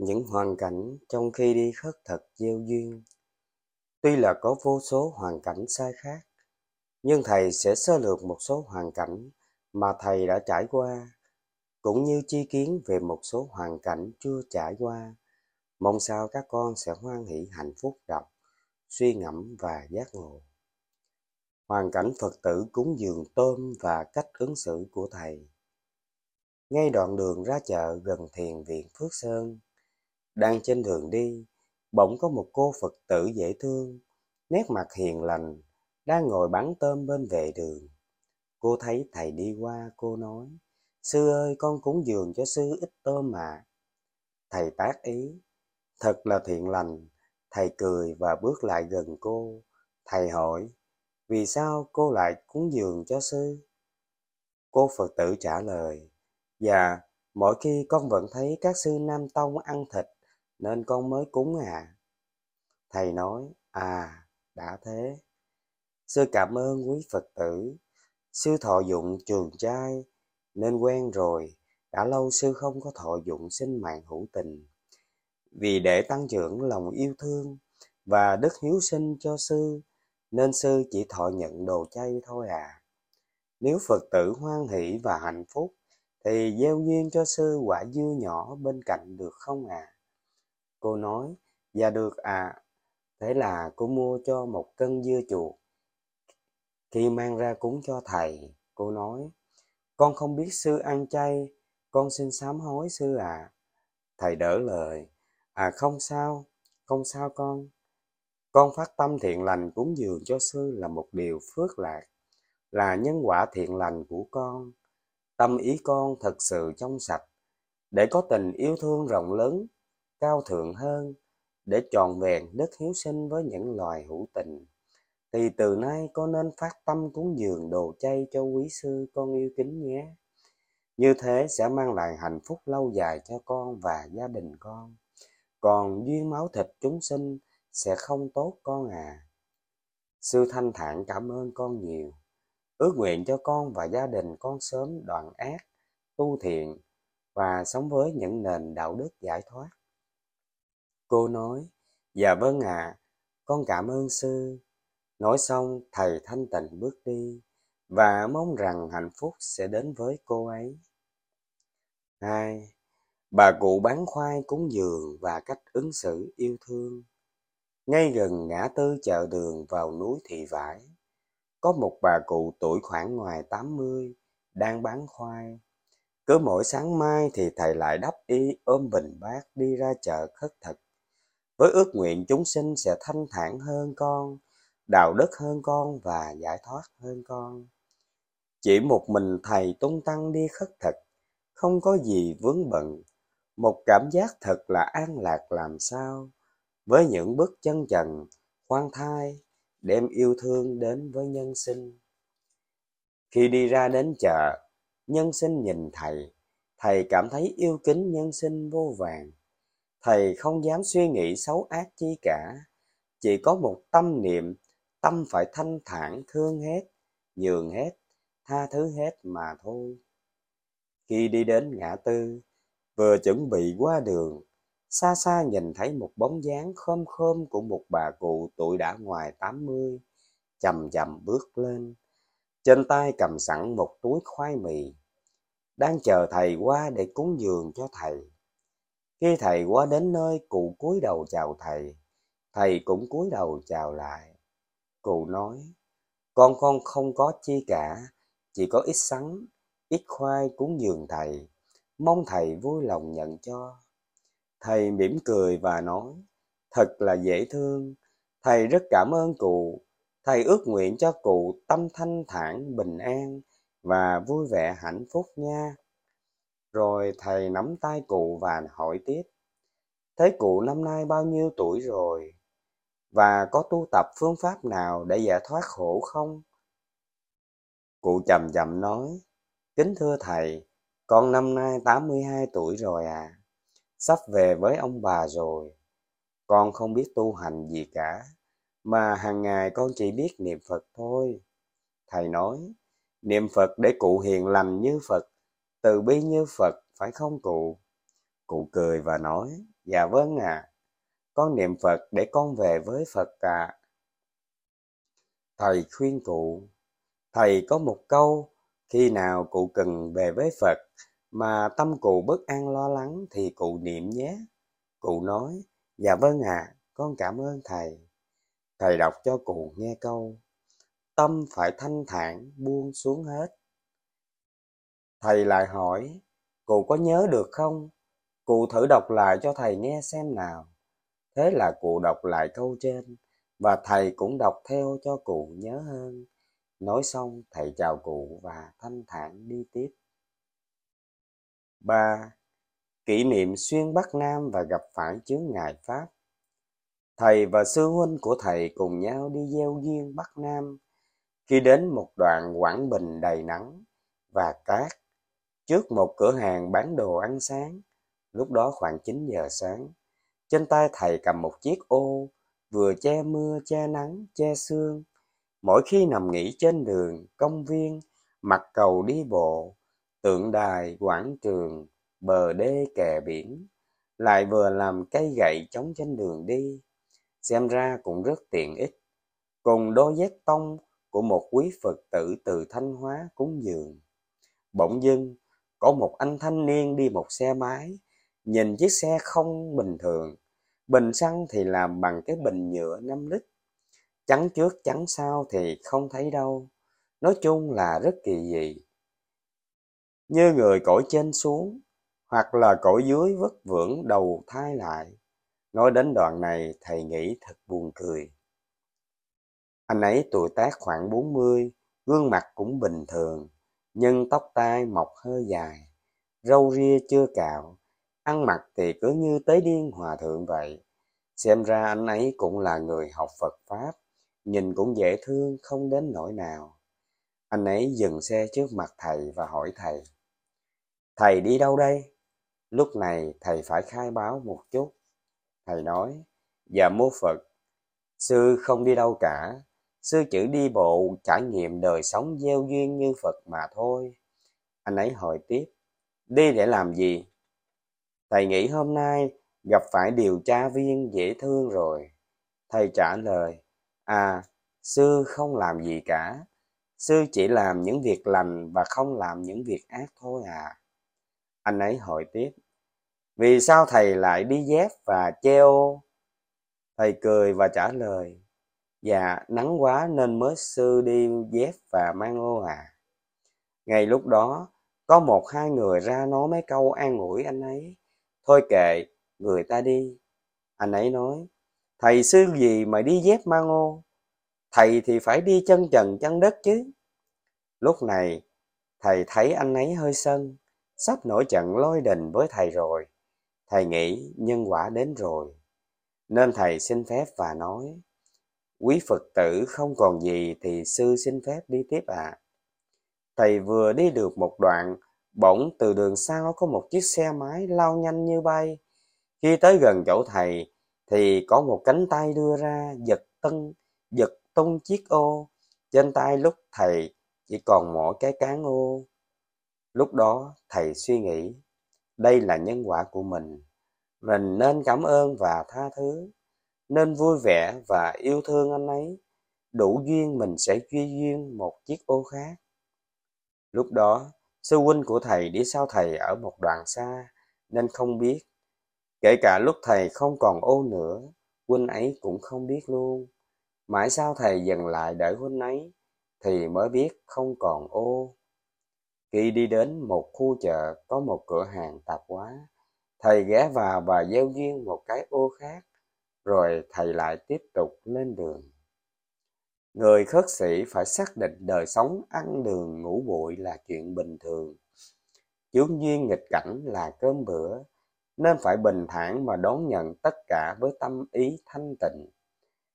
những hoàn cảnh trong khi đi khất thực gieo duyên. Tuy là có vô số hoàn cảnh sai khác, nhưng thầy sẽ sơ lược một số hoàn cảnh mà thầy đã trải qua, cũng như chi kiến về một số hoàn cảnh chưa trải qua. Mong sao các con sẽ hoan hỷ hạnh phúc đọc, suy ngẫm và giác ngộ. Hoàn cảnh phật tử cúng dường tôm và cách ứng xử của thầy. Ngay đoạn đường ra chợ gần thiền viện phước sơn đang trên đường đi, bỗng có một cô Phật tử dễ thương, nét mặt hiền lành, đang ngồi bán tôm bên vệ đường. Cô thấy thầy đi qua, cô nói, Sư ơi, con cúng dường cho sư ít tôm mà. Thầy tác ý, thật là thiện lành. Thầy cười và bước lại gần cô. Thầy hỏi, vì sao cô lại cúng dường cho sư? Cô Phật tử trả lời, Dạ, mỗi khi con vẫn thấy các sư Nam Tông ăn thịt nên con mới cúng à? Thầy nói à đã thế. Sư cảm ơn quý phật tử. Sư thọ dụng trường trai, nên quen rồi. Đã lâu sư không có thọ dụng sinh mạng hữu tình. Vì để tăng trưởng lòng yêu thương và đức hiếu sinh cho sư, nên sư chỉ thọ nhận đồ chay thôi à. Nếu phật tử hoan hỷ và hạnh phúc, thì gieo duyên cho sư quả dưa nhỏ bên cạnh được không à? Cô nói, dạ được à. Thế là cô mua cho một cân dưa chuột. Khi mang ra cúng cho thầy, cô nói, con không biết sư ăn chay, con xin sám hối sư à. Thầy đỡ lời, à không sao, không sao con. Con phát tâm thiện lành cúng dường cho sư là một điều phước lạc, là nhân quả thiện lành của con. Tâm ý con thật sự trong sạch, để có tình yêu thương rộng lớn cao thượng hơn để tròn vẹn đức hiếu sinh với những loài hữu tình. Thì từ nay con nên phát tâm cúng dường đồ chay cho quý sư con yêu kính nhé. Như thế sẽ mang lại hạnh phúc lâu dài cho con và gia đình con. Còn duyên máu thịt chúng sinh sẽ không tốt con à. Sư thanh thản cảm ơn con nhiều. Ước nguyện cho con và gia đình con sớm đoạn ác, tu thiện và sống với những nền đạo đức giải thoát. Cô nói, dạ vâng ạ, à, con cảm ơn sư. Nói xong, thầy thanh tịnh bước đi và mong rằng hạnh phúc sẽ đến với cô ấy. Hai, bà cụ bán khoai cúng dường và cách ứng xử yêu thương. Ngay gần ngã tư chợ đường vào núi Thị Vải, có một bà cụ tuổi khoảng ngoài tám mươi đang bán khoai. Cứ mỗi sáng mai thì thầy lại đắp y ôm bình bát đi ra chợ khất thực với ước nguyện chúng sinh sẽ thanh thản hơn con, đạo đức hơn con và giải thoát hơn con. Chỉ một mình thầy tung tăng đi khất thực, không có gì vướng bận, một cảm giác thật là an lạc làm sao, với những bước chân trần, khoan thai, đem yêu thương đến với nhân sinh. Khi đi ra đến chợ, nhân sinh nhìn thầy, thầy cảm thấy yêu kính nhân sinh vô vàng thầy không dám suy nghĩ xấu ác chi cả, chỉ có một tâm niệm, tâm phải thanh thản, thương hết, nhường hết, tha thứ hết mà thôi. Khi đi đến ngã tư, vừa chuẩn bị qua đường, xa xa nhìn thấy một bóng dáng khom khom của một bà cụ tuổi đã ngoài tám mươi, chậm chậm bước lên. Trên tay cầm sẵn một túi khoai mì, đang chờ thầy qua để cúng dường cho thầy khi thầy qua đến nơi, cụ cúi đầu chào thầy. Thầy cũng cúi đầu chào lại. Cụ nói, con con không có chi cả, chỉ có ít sắn, ít khoai cúng dường thầy. Mong thầy vui lòng nhận cho. Thầy mỉm cười và nói, thật là dễ thương. Thầy rất cảm ơn cụ. Thầy ước nguyện cho cụ tâm thanh thản, bình an và vui vẻ hạnh phúc nha. Rồi thầy nắm tay cụ và hỏi tiếp. Thế cụ năm nay bao nhiêu tuổi rồi? Và có tu tập phương pháp nào để giải thoát khổ không? Cụ chậm chậm nói, Kính thưa thầy, con năm nay 82 tuổi rồi à, sắp về với ông bà rồi. Con không biết tu hành gì cả, mà hàng ngày con chỉ biết niệm Phật thôi. Thầy nói, niệm Phật để cụ hiền lành như Phật từ bi như Phật phải không cụ? Cụ cười và nói, dạ vâng à, con niệm Phật để con về với Phật à. Thầy khuyên cụ, thầy có một câu, khi nào cụ cần về với Phật mà tâm cụ bất an lo lắng thì cụ niệm nhé. Cụ nói, dạ vâng ạ, à, con cảm ơn thầy. Thầy đọc cho cụ nghe câu, tâm phải thanh thản buông xuống hết. Thầy lại hỏi, cụ có nhớ được không? Cụ thử đọc lại cho thầy nghe xem nào. Thế là cụ đọc lại câu trên, và thầy cũng đọc theo cho cụ nhớ hơn. Nói xong, thầy chào cụ và thanh thản đi tiếp. 3. Kỷ niệm xuyên Bắc Nam và gặp phải chướng ngại Pháp Thầy và sư huynh của thầy cùng nhau đi gieo duyên Bắc Nam. Khi đến một đoạn Quảng Bình đầy nắng và cát, trước một cửa hàng bán đồ ăn sáng, lúc đó khoảng 9 giờ sáng, trên tay thầy cầm một chiếc ô, vừa che mưa, che nắng, che sương. Mỗi khi nằm nghỉ trên đường, công viên, mặt cầu đi bộ, tượng đài, quảng trường, bờ đê kè biển, lại vừa làm cây gậy chống trên đường đi, xem ra cũng rất tiện ích. Cùng đôi dép tông của một quý Phật tử từ Thanh Hóa cúng dường. Bỗng dưng, có một anh thanh niên đi một xe máy, nhìn chiếc xe không bình thường. Bình xăng thì làm bằng cái bình nhựa 5 lít. Trắng trước trắng sau thì không thấy đâu. Nói chung là rất kỳ dị. Như người cõi trên xuống, hoặc là cõi dưới vất vưởng đầu thai lại. Nói đến đoạn này, thầy nghĩ thật buồn cười. Anh ấy tuổi tác khoảng 40, gương mặt cũng bình thường, nhưng tóc tai mọc hơi dài, râu ria chưa cạo, ăn mặc thì cứ như tế điên hòa thượng vậy. Xem ra anh ấy cũng là người học Phật Pháp, nhìn cũng dễ thương không đến nỗi nào. Anh ấy dừng xe trước mặt thầy và hỏi thầy. Thầy đi đâu đây? Lúc này thầy phải khai báo một chút. Thầy nói, dạ mô Phật, sư không đi đâu cả, sư chữ đi bộ trải nghiệm đời sống gieo duyên như Phật mà thôi. Anh ấy hỏi tiếp, đi để làm gì? Thầy nghĩ hôm nay gặp phải điều tra viên dễ thương rồi. Thầy trả lời, à, sư không làm gì cả, sư chỉ làm những việc lành và không làm những việc ác thôi à. Anh ấy hỏi tiếp, vì sao thầy lại đi dép và treo? Thầy cười và trả lời, dạ nắng quá nên mới sư đi dép và mang ô à. Ngay lúc đó, có một hai người ra nói mấy câu an ủi anh ấy. Thôi kệ, người ta đi. Anh ấy nói, thầy sư gì mà đi dép mang ô? Thầy thì phải đi chân trần chân đất chứ. Lúc này, thầy thấy anh ấy hơi sân, sắp nổi trận lôi đình với thầy rồi. Thầy nghĩ nhân quả đến rồi, nên thầy xin phép và nói, quý Phật tử không còn gì thì sư xin phép đi tiếp ạ. À. Thầy vừa đi được một đoạn, bỗng từ đường sau có một chiếc xe máy lao nhanh như bay. Khi tới gần chỗ thầy, thì có một cánh tay đưa ra giật tân, giật tung chiếc ô. Trên tay lúc thầy chỉ còn mỗi cái cán ô. Lúc đó thầy suy nghĩ, đây là nhân quả của mình. Mình nên cảm ơn và tha thứ, nên vui vẻ và yêu thương anh ấy. Đủ duyên mình sẽ duy duyên một chiếc ô khác. Lúc đó, sư huynh của thầy đi sau thầy ở một đoạn xa, nên không biết. Kể cả lúc thầy không còn ô nữa, huynh ấy cũng không biết luôn. Mãi sau thầy dừng lại đợi huynh ấy, thì mới biết không còn ô. Khi đi đến một khu chợ có một cửa hàng tạp hóa, thầy ghé vào và gieo duyên một cái ô khác, rồi thầy lại tiếp tục lên đường. Người khất sĩ phải xác định đời sống ăn đường ngủ bụi là chuyện bình thường. Chướng duyên nghịch cảnh là cơm bữa, nên phải bình thản mà đón nhận tất cả với tâm ý thanh tịnh,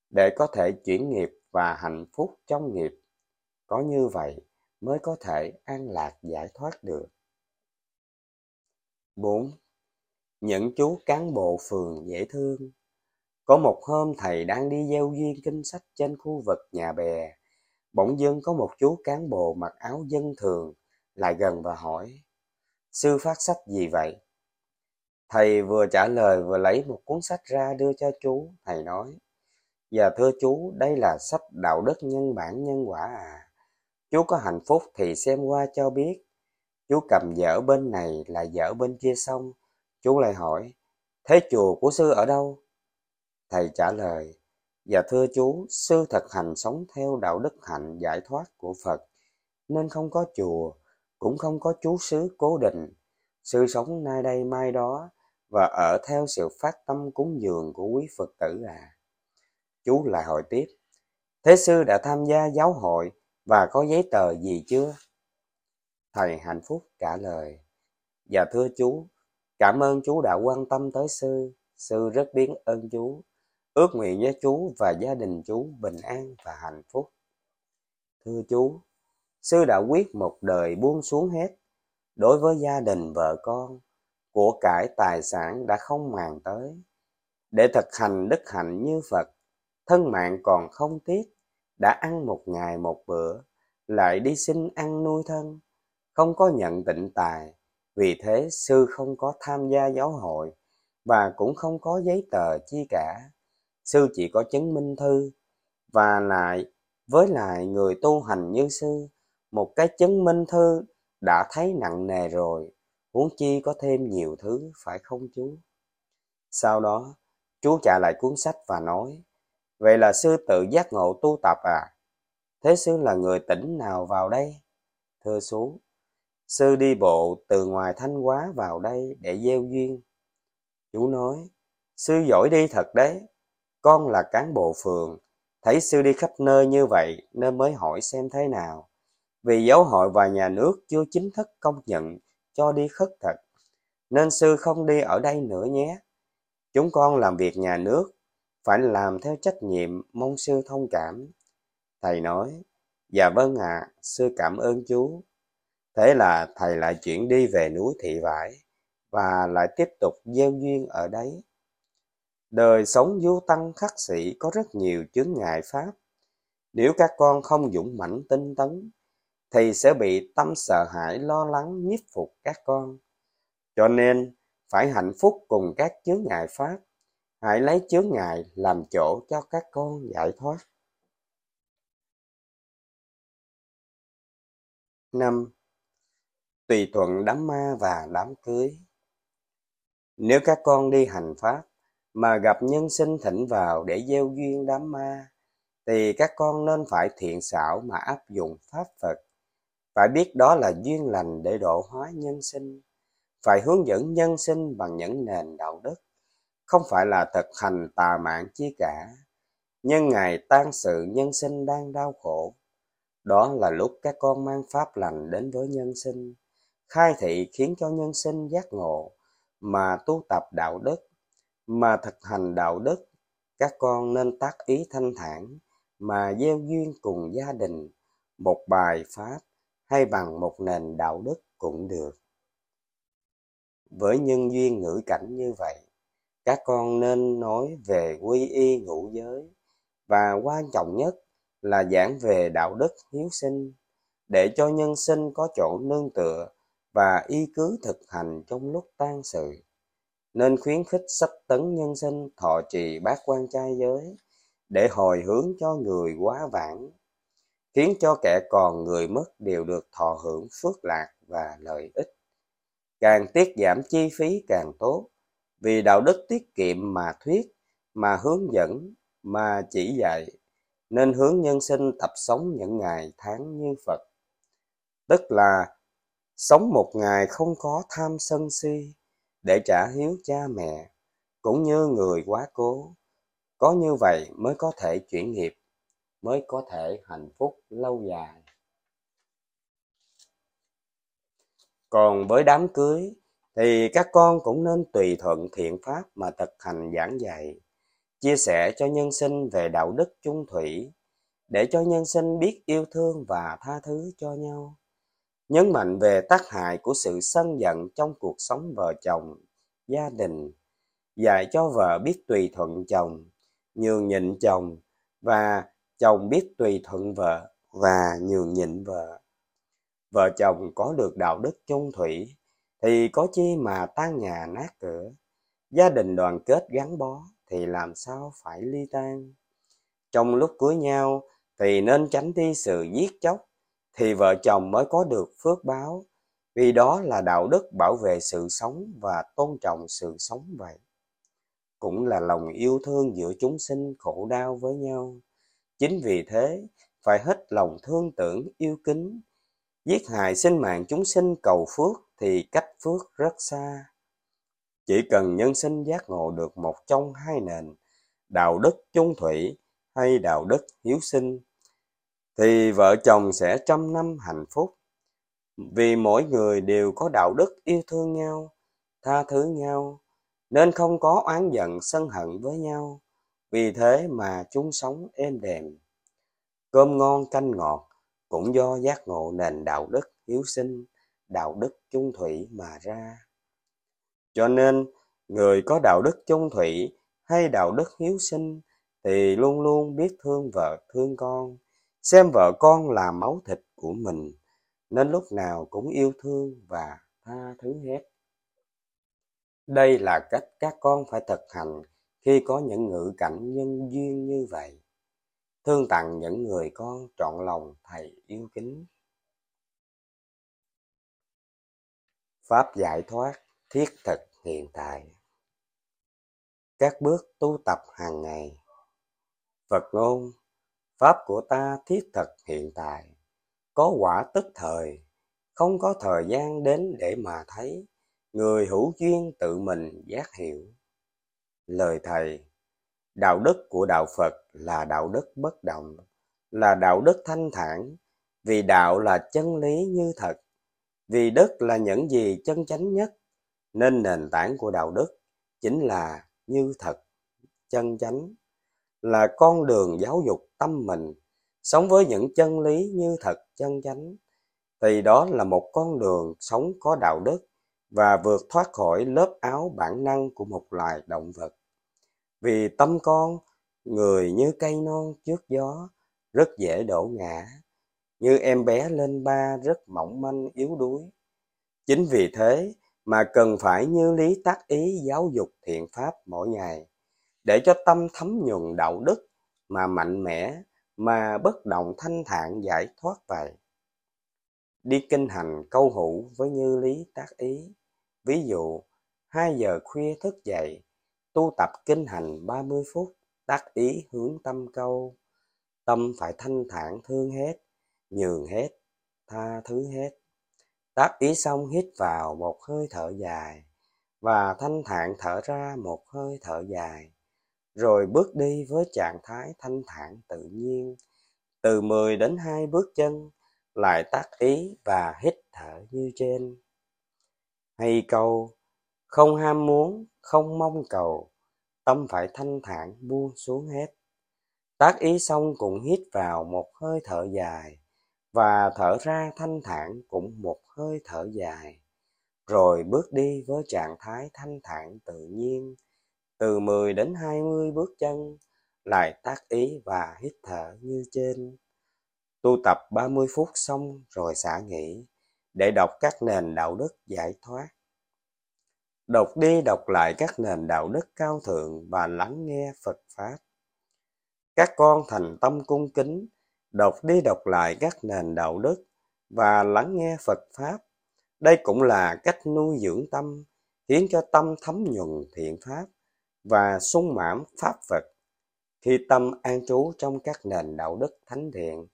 để có thể chuyển nghiệp và hạnh phúc trong nghiệp. Có như vậy mới có thể an lạc giải thoát được. 4. Những chú cán bộ phường dễ thương có một hôm thầy đang đi gieo duyên kinh sách trên khu vực nhà bè. Bỗng dưng có một chú cán bộ mặc áo dân thường lại gần và hỏi Sư phát sách gì vậy? Thầy vừa trả lời vừa lấy một cuốn sách ra đưa cho chú, thầy nói, Dạ thưa chú, đây là sách đạo đức nhân bản nhân quả à. Chú có hạnh phúc thì xem qua cho biết. Chú cầm dở bên này là dở bên kia xong. Chú lại hỏi, thế chùa của sư ở đâu? Thầy trả lời, Dạ thưa chú, sư thực hành sống theo đạo đức hạnh giải thoát của Phật, nên không có chùa, cũng không có chú xứ cố định. Sư sống nay đây mai đó, và ở theo sự phát tâm cúng dường của quý Phật tử à. Chú lại hỏi tiếp, Thế sư đã tham gia giáo hội và có giấy tờ gì chưa? Thầy hạnh phúc trả lời, Dạ thưa chú, cảm ơn chú đã quan tâm tới sư, sư rất biết ơn chú, ước nguyện với chú và gia đình chú bình an và hạnh phúc. Thưa chú, sư đã quyết một đời buông xuống hết, đối với gia đình vợ con, của cải tài sản đã không màng tới, để thực hành đức hạnh như Phật, thân mạng còn không tiếc, đã ăn một ngày một bữa, lại đi xin ăn nuôi thân, không có nhận tịnh tài, vì thế sư không có tham gia giáo hội và cũng không có giấy tờ chi cả. Sư chỉ có chứng minh thư và lại với lại người tu hành như sư, một cái chứng minh thư đã thấy nặng nề rồi, huống chi có thêm nhiều thứ phải không chú? Sau đó, chú trả lại cuốn sách và nói, vậy là sư tự giác ngộ tu tập à? Thế sư là người tỉnh nào vào đây? Thưa chú, sư đi bộ từ ngoài Thanh Hóa vào đây để gieo duyên. Chú nói, sư giỏi đi thật đấy, con là cán bộ phường, thấy sư đi khắp nơi như vậy nên mới hỏi xem thế nào. Vì giáo hội và nhà nước chưa chính thức công nhận cho đi khất thực, nên sư không đi ở đây nữa nhé. Chúng con làm việc nhà nước, phải làm theo trách nhiệm, mong sư thông cảm. Thầy nói, dạ vâng ạ, à, sư cảm ơn chú. Thế là thầy lại chuyển đi về núi Thị Vải và lại tiếp tục gieo duyên ở đấy. Đời sống vô tăng khắc sĩ có rất nhiều chướng ngại pháp. Nếu các con không dũng mãnh tinh tấn, thì sẽ bị tâm sợ hãi lo lắng nhiếp phục các con. Cho nên, phải hạnh phúc cùng các chướng ngại pháp. Hãy lấy chướng ngại làm chỗ cho các con giải thoát. năm Tùy thuận đám ma và đám cưới Nếu các con đi hành pháp, mà gặp nhân sinh thỉnh vào để gieo duyên đám ma, thì các con nên phải thiện xảo mà áp dụng pháp Phật. Phải biết đó là duyên lành để độ hóa nhân sinh. Phải hướng dẫn nhân sinh bằng những nền đạo đức, không phải là thực hành tà mạng chi cả. Nhân ngày tan sự nhân sinh đang đau khổ. Đó là lúc các con mang pháp lành đến với nhân sinh, khai thị khiến cho nhân sinh giác ngộ, mà tu tập đạo đức mà thực hành đạo đức, các con nên tác ý thanh thản mà gieo duyên cùng gia đình, một bài pháp hay bằng một nền đạo đức cũng được. Với nhân duyên ngữ cảnh như vậy, các con nên nói về quy y ngũ giới và quan trọng nhất là giảng về đạo đức hiếu sinh để cho nhân sinh có chỗ nương tựa và y cứ thực hành trong lúc tan sự nên khuyến khích sách tấn nhân sinh, thọ trì bát quan trai giới để hồi hướng cho người quá vãng, khiến cho kẻ còn người mất đều được thọ hưởng phước lạc và lợi ích. Càng tiết giảm chi phí càng tốt, vì đạo đức tiết kiệm mà thuyết, mà hướng dẫn, mà chỉ dạy, nên hướng nhân sinh tập sống những ngày tháng như phật. Tức là sống một ngày không có tham sân si để trả hiếu cha mẹ, cũng như người quá cố. Có như vậy mới có thể chuyển nghiệp, mới có thể hạnh phúc lâu dài. Còn với đám cưới, thì các con cũng nên tùy thuận thiện pháp mà thực hành giảng dạy, chia sẻ cho nhân sinh về đạo đức chung thủy, để cho nhân sinh biết yêu thương và tha thứ cho nhau nhấn mạnh về tác hại của sự sân giận trong cuộc sống vợ chồng, gia đình, dạy cho vợ biết tùy thuận chồng, nhường nhịn chồng và chồng biết tùy thuận vợ và nhường nhịn vợ. Vợ chồng có được đạo đức chung thủy thì có chi mà tan nhà nát cửa. Gia đình đoàn kết gắn bó thì làm sao phải ly tan. Trong lúc cưới nhau thì nên tránh đi sự giết chóc thì vợ chồng mới có được phước báo. Vì đó là đạo đức bảo vệ sự sống và tôn trọng sự sống vậy. Cũng là lòng yêu thương giữa chúng sinh khổ đau với nhau. Chính vì thế, phải hết lòng thương tưởng, yêu kính. Giết hại sinh mạng chúng sinh cầu phước thì cách phước rất xa. Chỉ cần nhân sinh giác ngộ được một trong hai nền, đạo đức chung thủy hay đạo đức hiếu sinh thì vợ chồng sẽ trăm năm hạnh phúc. Vì mỗi người đều có đạo đức yêu thương nhau, tha thứ nhau, nên không có oán giận, sân hận với nhau. Vì thế mà chúng sống êm đềm. Cơm ngon canh ngọt cũng do giác ngộ nền đạo đức hiếu sinh, đạo đức chung thủy mà ra. Cho nên, người có đạo đức chung thủy hay đạo đức hiếu sinh thì luôn luôn biết thương vợ, thương con xem vợ con là máu thịt của mình, nên lúc nào cũng yêu thương và tha thứ hết. Đây là cách các con phải thực hành khi có những ngữ cảnh nhân duyên như vậy. Thương tặng những người con trọn lòng thầy yêu kính. Pháp giải thoát thiết thực hiện tại. Các bước tu tập hàng ngày. Phật ngôn pháp của ta thiết thực hiện tại. Có quả tức thời, không có thời gian đến để mà thấy. Người hữu duyên tự mình giác hiểu. Lời thầy, đạo đức của đạo phật là đạo đức bất động, là đạo đức thanh thản. Vì đạo là chân lý như thật, vì đức là những gì chân chánh nhất. Nên nền tảng của đạo đức chính là như thật, chân chánh, là con đường giáo dục tâm mình, sống với những chân lý như thật chân chánh. Thì đó là một con đường sống có đạo đức và vượt thoát khỏi lớp áo bản năng của một loài động vật. Vì tâm con, người như cây non trước gió, rất dễ đổ ngã. Như em bé lên ba rất mỏng manh, yếu đuối. Chính vì thế mà cần phải như lý tác ý giáo dục thiện pháp mỗi ngày để cho tâm thấm nhuần đạo đức mà mạnh mẽ, mà bất động thanh thản giải thoát vậy. Đi kinh hành câu hữu với như lý tác ý. Ví dụ, hai giờ khuya thức dậy, tu tập kinh hành 30 phút, tác ý hướng tâm câu. Tâm phải thanh thản thương hết, nhường hết, tha thứ hết. Tác ý xong hít vào một hơi thở dài, và thanh thản thở ra một hơi thở dài rồi bước đi với trạng thái thanh thản tự nhiên. Từ 10 đến 2 bước chân, lại tác ý và hít thở như trên. Hay câu, không ham muốn, không mong cầu, tâm phải thanh thản buông xuống hết. Tác ý xong cũng hít vào một hơi thở dài và thở ra thanh thản cũng một hơi thở dài. Rồi bước đi với trạng thái thanh thản tự nhiên từ 10 đến 20 bước chân lại tác ý và hít thở như trên. Tu tập 30 phút xong rồi xả nghỉ để đọc các nền đạo đức giải thoát. Đọc đi đọc lại các nền đạo đức cao thượng và lắng nghe Phật Pháp. Các con thành tâm cung kính, đọc đi đọc lại các nền đạo đức và lắng nghe Phật Pháp. Đây cũng là cách nuôi dưỡng tâm, khiến cho tâm thấm nhuần thiện Pháp và sung mãn pháp Phật. Khi tâm an trú trong các nền đạo đức thánh thiện,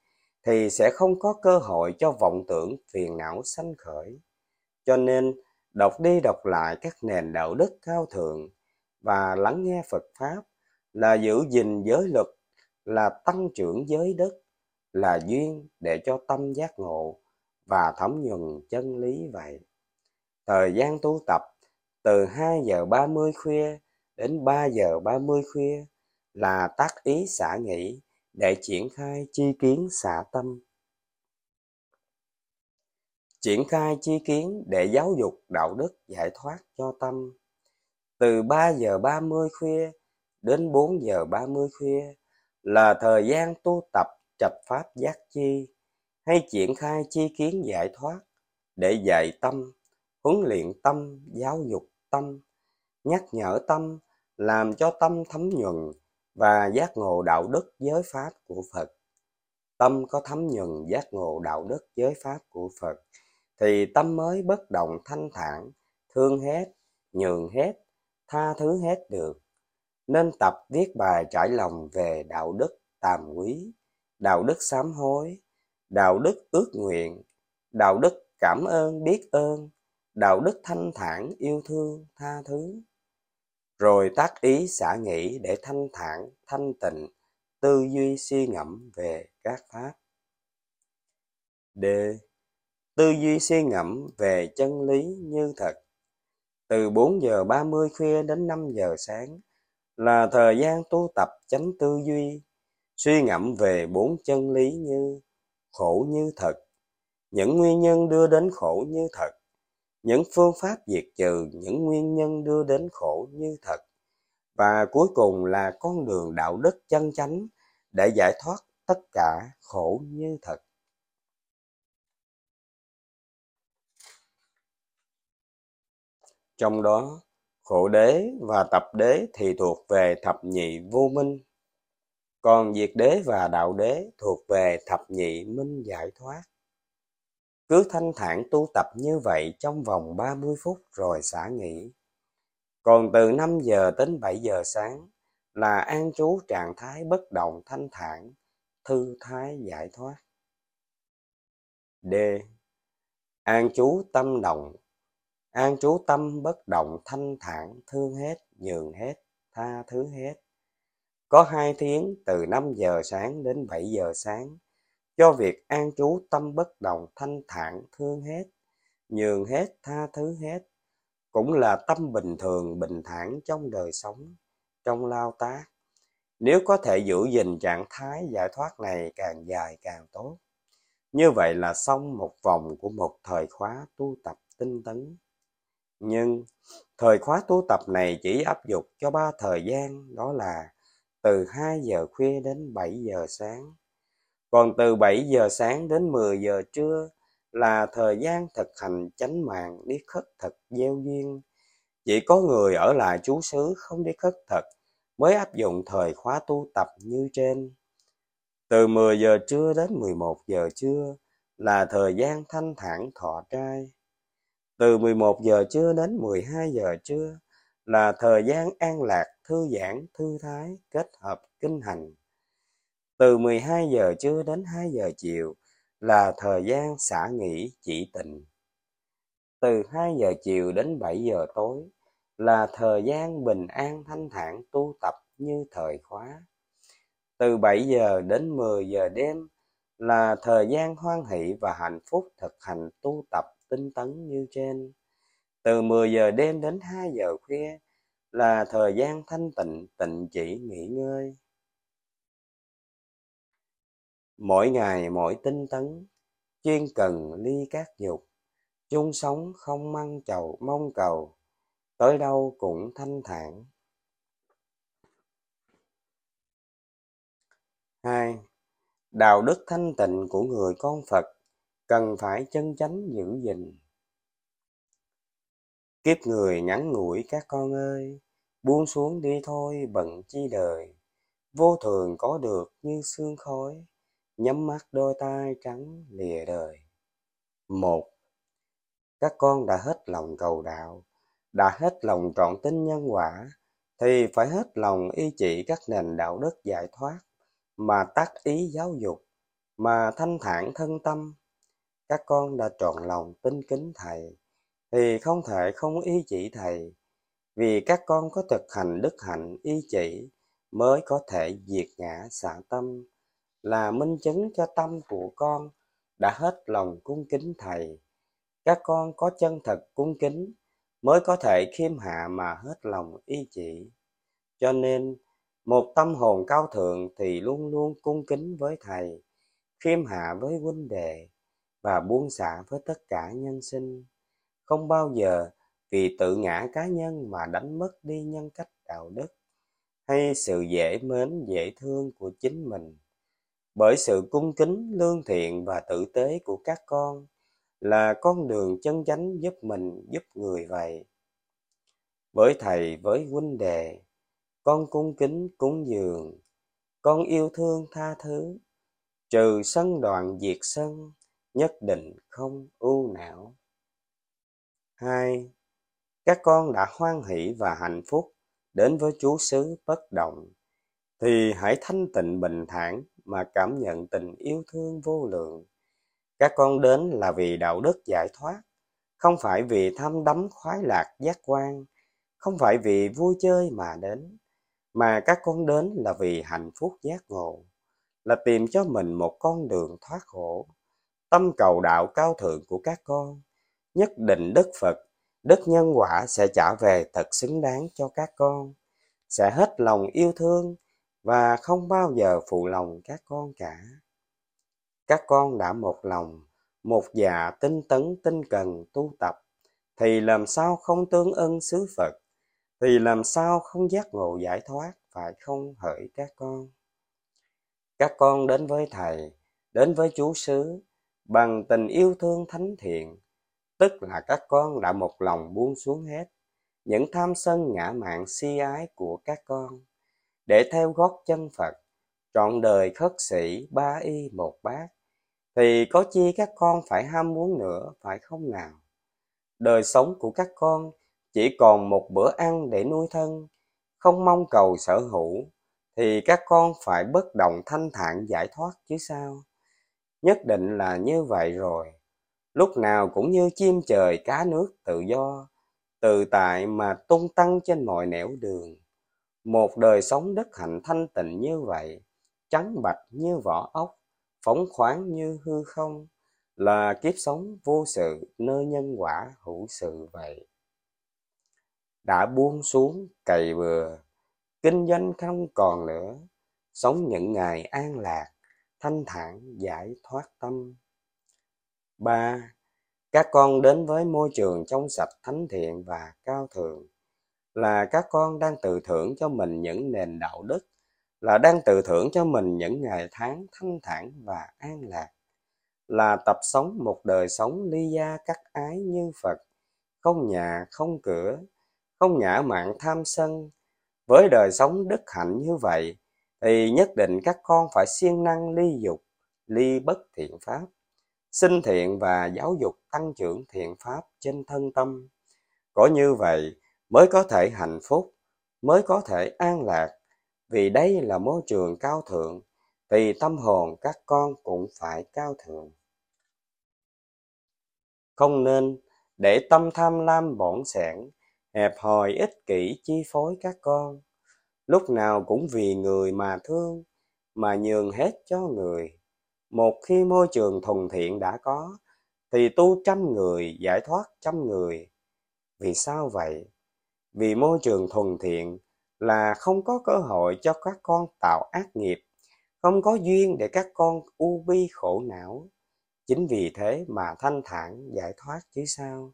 thì sẽ không có cơ hội cho vọng tưởng phiền não sanh khởi. Cho nên, đọc đi đọc lại các nền đạo đức cao thượng và lắng nghe Phật Pháp là giữ gìn giới luật, là tăng trưởng giới đức, là duyên để cho tâm giác ngộ và thấm nhuần chân lý vậy. Thời gian tu tập từ 2 giờ 30 khuya đến 3 giờ 30 khuya là tác ý xả nghỉ để triển khai chi kiến xả tâm. Triển khai chi kiến để giáo dục đạo đức giải thoát cho tâm. Từ 3 giờ 30 khuya đến 4 giờ 30 khuya là thời gian tu tập trạch pháp giác chi hay triển khai chi kiến giải thoát để dạy tâm huấn luyện tâm, giáo dục tâm, nhắc nhở tâm, làm cho tâm thấm nhuần và giác ngộ đạo đức giới pháp của Phật. Tâm có thấm nhuần giác ngộ đạo đức giới pháp của Phật, thì tâm mới bất động thanh thản, thương hết, nhường hết, tha thứ hết được. Nên tập viết bài trải lòng về đạo đức tàm quý, đạo đức sám hối, đạo đức ước nguyện, đạo đức cảm ơn biết ơn, đạo đức thanh thản yêu thương tha thứ. Rồi tác ý xả nghĩ để thanh thản, thanh tịnh, tư duy suy ngẫm về các pháp. D. Tư duy suy ngẫm về chân lý như thật. Từ 4 giờ 30 khuya đến 5 giờ sáng là thời gian tu tập chánh tư duy, suy ngẫm về bốn chân lý như khổ như thật, những nguyên nhân đưa đến khổ như thật, những phương pháp diệt trừ những nguyên nhân đưa đến khổ như thật, và cuối cùng là con đường đạo đức chân chánh để giải thoát tất cả khổ như thật. Trong đó, khổ đế và tập đế thì thuộc về thập nhị vô minh, còn diệt đế và đạo đế thuộc về thập nhị minh giải thoát. Cứ thanh thản tu tập như vậy trong vòng 30 phút rồi xả nghỉ. Còn từ 5 giờ đến 7 giờ sáng là an trú trạng thái bất động thanh thản, thư thái giải thoát. D. An trú tâm động An trú tâm bất động thanh thản, thương hết, nhường hết, tha thứ hết. Có hai tiếng từ 5 giờ sáng đến 7 giờ sáng, cho việc an trú tâm bất động thanh thản, thương hết, nhường hết, tha thứ hết, cũng là tâm bình thường, bình thản trong đời sống, trong lao tác. Nếu có thể giữ gìn trạng thái giải thoát này càng dài càng tốt. Như vậy là xong một vòng của một thời khóa tu tập tinh tấn. Nhưng thời khóa tu tập này chỉ áp dụng cho ba thời gian đó là từ 2 giờ khuya đến 7 giờ sáng. Còn từ 7 giờ sáng đến 10 giờ trưa là thời gian thực hành chánh mạng đi khất thực gieo duyên. Chỉ có người ở lại chú xứ không đi khất thực mới áp dụng thời khóa tu tập như trên. Từ 10 giờ trưa đến 11 giờ trưa là thời gian thanh thản thọ trai. Từ 11 giờ trưa đến 12 giờ trưa là thời gian an lạc, thư giãn, thư thái, kết hợp kinh hành. Từ 12 giờ trưa đến 2 giờ chiều là thời gian xả nghỉ chỉ tịnh. Từ 2 giờ chiều đến 7 giờ tối là thời gian bình an thanh thản tu tập như thời khóa. Từ 7 giờ đến 10 giờ đêm là thời gian hoan hỷ và hạnh phúc thực hành tu tập tinh tấn như trên. Từ 10 giờ đêm đến 2 giờ khuya là thời gian thanh tịnh, tịnh chỉ nghỉ ngơi. Mỗi ngày mỗi tinh tấn, chuyên cần ly các dục, chung sống không mong chầu mong cầu, tới đâu cũng thanh thản. hai Đạo đức thanh tịnh của người con Phật cần phải chân chánh giữ gìn. Kiếp người ngắn ngủi các con ơi, buông xuống đi thôi bận chi đời, vô thường có được như sương khói, nhắm mắt đôi tai trắng lìa đời. Một, các con đã hết lòng cầu đạo, đã hết lòng trọn tin nhân quả, thì phải hết lòng y chỉ các nền đạo đức giải thoát, mà tác ý giáo dục, mà thanh thản thân tâm. Các con đã trọn lòng tin kính Thầy, thì không thể không y chỉ Thầy, vì các con có thực hành đức hạnh y chỉ mới có thể diệt ngã xả tâm, là minh chứng cho tâm của con đã hết lòng cung kính Thầy. Các con có chân thật cung kính mới có thể khiêm hạ mà hết lòng y chỉ. Cho nên, một tâm hồn cao thượng thì luôn luôn cung kính với Thầy, khiêm hạ với huynh đệ và buông xả với tất cả nhân sinh. Không bao giờ vì tự ngã cá nhân mà đánh mất đi nhân cách đạo đức hay sự dễ mến dễ thương của chính mình bởi sự cung kính lương thiện và tử tế của các con là con đường chân chánh giúp mình giúp người vậy. Với thầy, với huynh đệ, con cung kính cúng dường, con yêu thương tha thứ, trừ sân đoạn diệt sân, nhất định không ưu não. Hai, các con đã hoan hỷ và hạnh phúc đến với chú xứ bất động, thì hãy thanh tịnh bình thản mà cảm nhận tình yêu thương vô lượng. Các con đến là vì đạo đức giải thoát, không phải vì tham đắm khoái lạc giác quan, không phải vì vui chơi mà đến, mà các con đến là vì hạnh phúc giác ngộ, là tìm cho mình một con đường thoát khổ. Tâm cầu đạo cao thượng của các con, nhất định Đức Phật, Đức Nhân Quả sẽ trả về thật xứng đáng cho các con, sẽ hết lòng yêu thương và không bao giờ phụ lòng các con cả. Các con đã một lòng, một dạ tinh tấn tinh cần tu tập, thì làm sao không tương ưng xứ Phật, thì làm sao không giác ngộ giải thoát, phải không hỡi các con. Các con đến với Thầy, đến với chú xứ, bằng tình yêu thương thánh thiện, tức là các con đã một lòng buông xuống hết những tham sân ngã mạn si ái của các con để theo gót chân Phật, trọn đời khất sĩ ba y một bát, thì có chi các con phải ham muốn nữa, phải không nào? Đời sống của các con chỉ còn một bữa ăn để nuôi thân, không mong cầu sở hữu, thì các con phải bất động thanh thản giải thoát chứ sao? Nhất định là như vậy rồi. Lúc nào cũng như chim trời cá nước tự do, tự tại mà tung tăng trên mọi nẻo đường. Một đời sống đức hạnh thanh tịnh như vậy, trắng bạch như vỏ ốc, phóng khoáng như hư không, là kiếp sống vô sự nơi nhân quả hữu sự vậy. Đã buông xuống cày bừa, kinh doanh không còn nữa, sống những ngày an lạc, thanh thản giải thoát tâm. ba Các con đến với môi trường trong sạch thánh thiện và cao thượng, là các con đang tự thưởng cho mình những nền đạo đức, là đang tự thưởng cho mình những ngày tháng thanh thản và an lạc, là tập sống một đời sống ly gia cắt ái như Phật, không nhà, không cửa, không ngã mạn tham sân. Với đời sống đức hạnh như vậy, thì nhất định các con phải siêng năng ly dục, ly bất thiện pháp, sinh thiện và giáo dục tăng trưởng thiện pháp trên thân tâm. Có như vậy, mới có thể hạnh phúc, mới có thể an lạc, vì đây là môi trường cao thượng, thì tâm hồn các con cũng phải cao thượng. Không nên để tâm tham lam bổn sẻn, hẹp hòi ích kỷ chi phối các con, lúc nào cũng vì người mà thương, mà nhường hết cho người. Một khi môi trường thuần thiện đã có, thì tu trăm người giải thoát trăm người. Vì sao vậy? Vì môi trường thuần thiện là không có cơ hội cho các con tạo ác nghiệp, không có duyên để các con u bi khổ não. Chính vì thế mà thanh thản giải thoát chứ sao.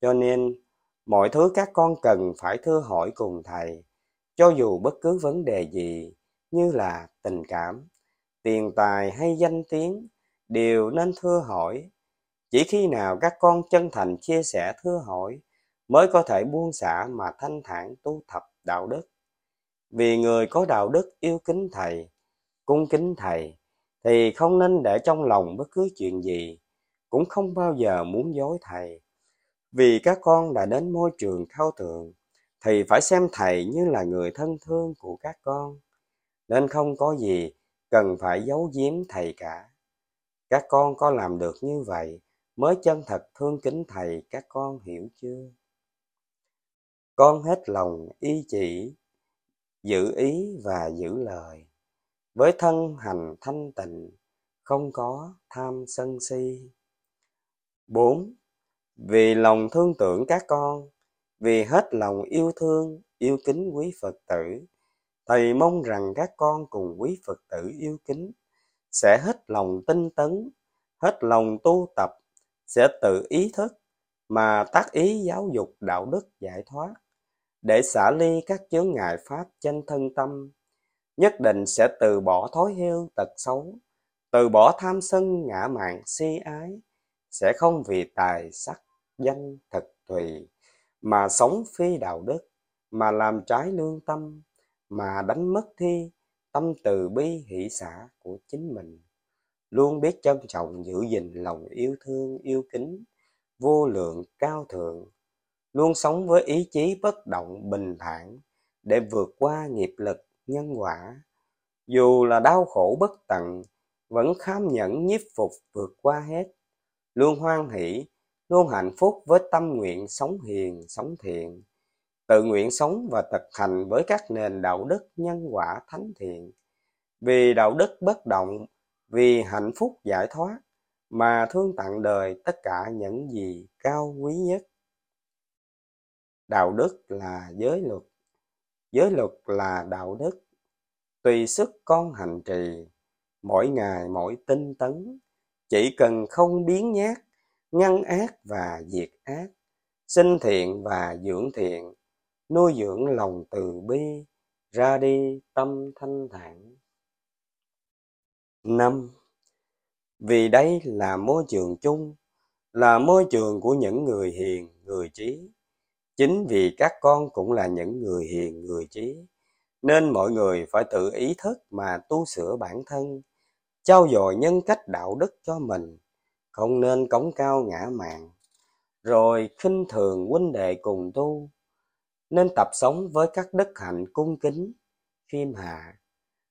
Cho nên, mọi thứ các con cần phải thưa hỏi cùng Thầy, cho dù bất cứ vấn đề gì như là tình cảm, tiền tài hay danh tiếng, đều nên thưa hỏi. Chỉ khi nào các con chân thành chia sẻ thưa hỏi, mới có thể buông xả mà thanh thản tu thập đạo đức. Vì người có đạo đức yêu kính thầy, cung kính thầy, thì không nên để trong lòng bất cứ chuyện gì, cũng không bao giờ muốn dối thầy. Vì các con đã đến môi trường cao thượng, thì phải xem thầy như là người thân thương của các con, nên không có gì cần phải giấu giếm thầy cả. Các con có làm được như vậy mới chân thật thương kính thầy các con hiểu chưa? Con hết lòng ý chỉ, giữ ý và giữ lời. Với thân hành thanh tịnh, không có tham sân si. Bốn, vì lòng thương tưởng các con, vì hết lòng yêu thương, yêu kính quý phật tử, thầy mong rằng các con cùng quý phật tử yêu kính, sẽ hết lòng tinh tấn, hết lòng tu tập, sẽ tự ý thức mà tác ý giáo dục đạo đức giải thoát để xả ly các chướng ngại pháp trên thân tâm, nhất định sẽ từ bỏ thói heo tật xấu, từ bỏ tham sân ngã mạn si ái, sẽ không vì tài sắc danh thực tùy mà sống phi đạo đức mà làm trái lương tâm mà đánh mất thi tâm từ bi hỷ xã của chính mình. Luôn biết trân trọng giữ gìn lòng yêu thương yêu kính vô lượng cao thượng luôn sống với ý chí bất động, bình thản, để vượt qua nghiệp lực, nhân quả. Dù là đau khổ bất tận, vẫn kham nhẫn nhiếp phục vượt qua hết. Luôn hoan hỷ, luôn hạnh phúc với tâm nguyện sống hiền, sống thiện. Tự nguyện sống và thực hành với các nền đạo đức, nhân quả, thánh thiện. Vì đạo đức bất động, vì hạnh phúc giải thoát, mà thương tặng đời tất cả những gì cao quý nhất đạo đức là giới luật. Giới luật là đạo đức. Tùy sức con hành trì, mỗi ngày mỗi tinh tấn. Chỉ cần không biến nhát, ngăn ác và diệt ác, sinh thiện và dưỡng thiện, nuôi dưỡng lòng từ bi, ra đi tâm thanh thản. Năm, vì đây là môi trường chung, là môi trường của những người hiền, người trí chính vì các con cũng là những người hiền, người trí, nên mọi người phải tự ý thức mà tu sửa bản thân, trau dồi nhân cách đạo đức cho mình, không nên cống cao ngã mạn. Rồi khinh thường huynh đệ cùng tu, nên tập sống với các đức hạnh cung kính, khiêm hạ,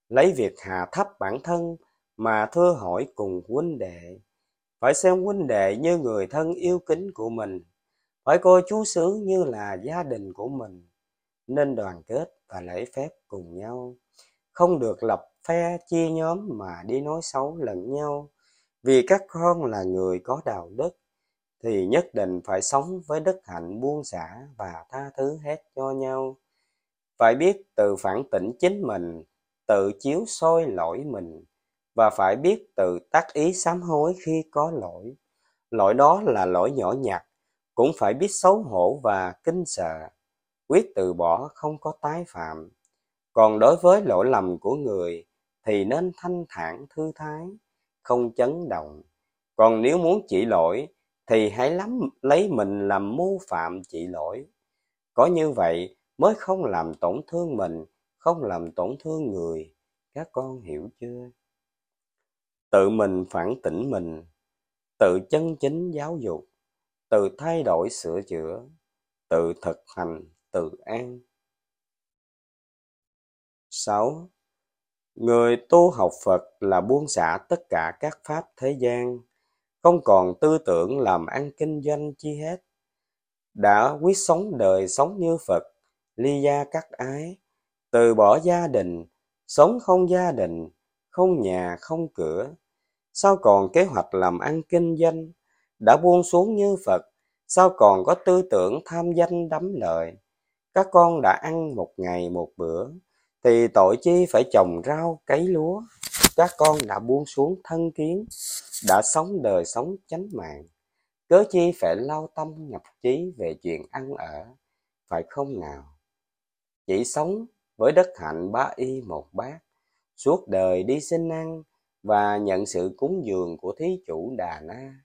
lấy việc hạ thấp bản thân mà thưa hỏi cùng huynh đệ. Phải xem huynh đệ như người thân yêu kính của mình phải coi chú xứ như là gia đình của mình, nên đoàn kết và lễ phép cùng nhau. Không được lập phe chia nhóm mà đi nói xấu lẫn nhau. Vì các con là người có đạo đức, thì nhất định phải sống với đức hạnh buông xả và tha thứ hết cho nhau. Phải biết tự phản tỉnh chính mình, tự chiếu soi lỗi mình, và phải biết tự tác ý sám hối khi có lỗi. Lỗi đó là lỗi nhỏ nhặt cũng phải biết xấu hổ và kinh sợ. Quyết từ bỏ không có tái phạm. Còn đối với lỗi lầm của người thì nên thanh thản thư thái, không chấn động. Còn nếu muốn chỉ lỗi thì hãy lắm, lấy mình làm mưu phạm chỉ lỗi. Có như vậy mới không làm tổn thương mình, không làm tổn thương người. Các con hiểu chưa? Tự mình phản tỉnh mình, tự chân chính giáo dục tự thay đổi sửa chữa tự thực hành tự an 6. Người tu học Phật là buông xả tất cả các pháp thế gian, không còn tư tưởng làm ăn kinh doanh chi hết. Đã quyết sống đời sống như Phật, ly gia các ái, từ bỏ gia đình, sống không gia đình, không nhà không cửa. Sao còn kế hoạch làm ăn kinh doanh, đã buông xuống như Phật, sao còn có tư tưởng tham danh đắm lợi. Các con đã ăn một ngày một bữa, thì tội chi phải trồng rau cấy lúa? Các con đã buông xuống thân kiến đã sống đời sống chánh mạng. Cớ chi phải lao tâm nhập trí về chuyện ăn ở? Phải không nào? Chỉ sống với đất hạnh ba y một bát suốt đời đi xin ăn và nhận sự cúng dường của thí chủ đà na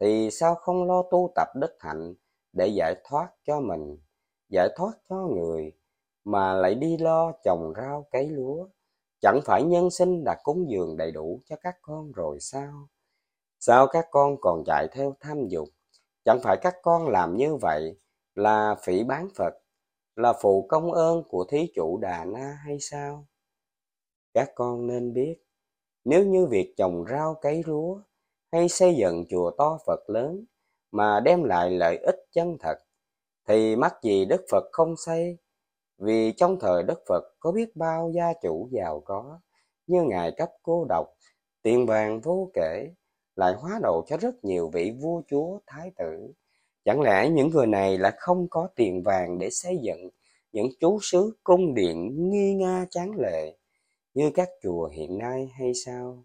thì sao không lo tu tập đức hạnh để giải thoát cho mình, giải thoát cho người mà lại đi lo trồng rau cấy lúa? Chẳng phải nhân sinh đã cúng dường đầy đủ cho các con rồi sao? Sao các con còn chạy theo tham dục? Chẳng phải các con làm như vậy là phỉ bán phật, là phụ công ơn của thí chủ đà na hay sao? Các con nên biết, nếu như việc trồng rau cấy lúa hay xây dựng chùa to phật lớn mà đem lại lợi ích chân thật thì mắc gì đức phật không xây vì trong thời đất Phật có biết bao gia chủ giàu có, như Ngài cấp cô độc, tiền vàng vô kể, lại hóa độ cho rất nhiều vị vua chúa, thái tử. Chẳng lẽ những người này là không có tiền vàng để xây dựng những chú xứ cung điện nghi nga tráng lệ như các chùa hiện nay hay sao?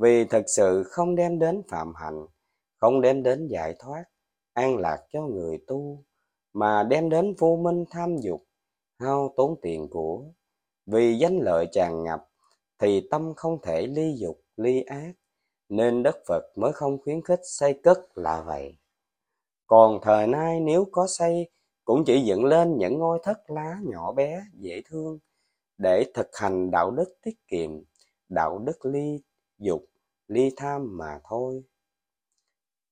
Vì thật sự không đem đến phạm hạnh, không đem đến giải thoát, an lạc cho người tu, mà đem đến vô minh tham dục, hao tốn tiền của vì danh lợi tràn ngập thì tâm không thể ly dục ly ác nên Đức Phật mới không khuyến khích xây cất là vậy. Còn thời nay nếu có xây cũng chỉ dựng lên những ngôi thất lá nhỏ bé dễ thương để thực hành đạo đức tiết kiệm, đạo đức ly dục, ly tham mà thôi.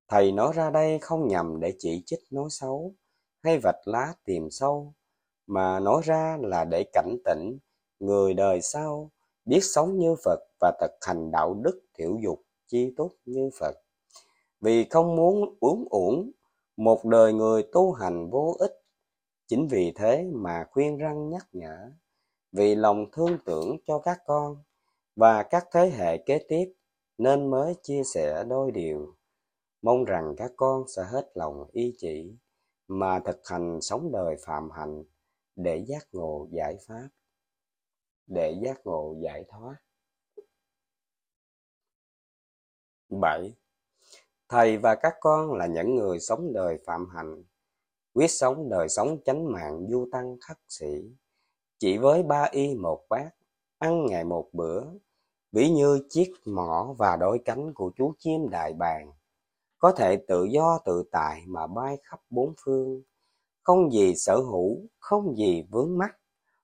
Thầy nói ra đây không nhằm để chỉ trích nói xấu hay vạch lá tìm sâu, mà nói ra là để cảnh tỉnh người đời sau biết sống như Phật và thực hành đạo đức thiểu dục chi túc như Phật. Vì không muốn uống uổng một đời người tu hành vô ích. Chính vì thế mà khuyên răng nhắc nhở, vì lòng thương tưởng cho các con và các thế hệ kế tiếp nên mới chia sẻ đôi điều. Mong rằng các con sẽ hết lòng y chỉ mà thực hành sống đời phạm hạnh để giác ngộ giải pháp, để giác ngộ giải thoát. 7. Thầy và các con là những người sống đời phạm hạnh, quyết sống đời sống chánh mạng du tăng khắc sĩ. Chỉ với ba y một bát, ăn ngày một bữa, ví như chiếc mỏ và đôi cánh của chú chim đại bàng, có thể tự do tự tại mà bay khắp bốn phương, không gì sở hữu, không gì vướng mắc,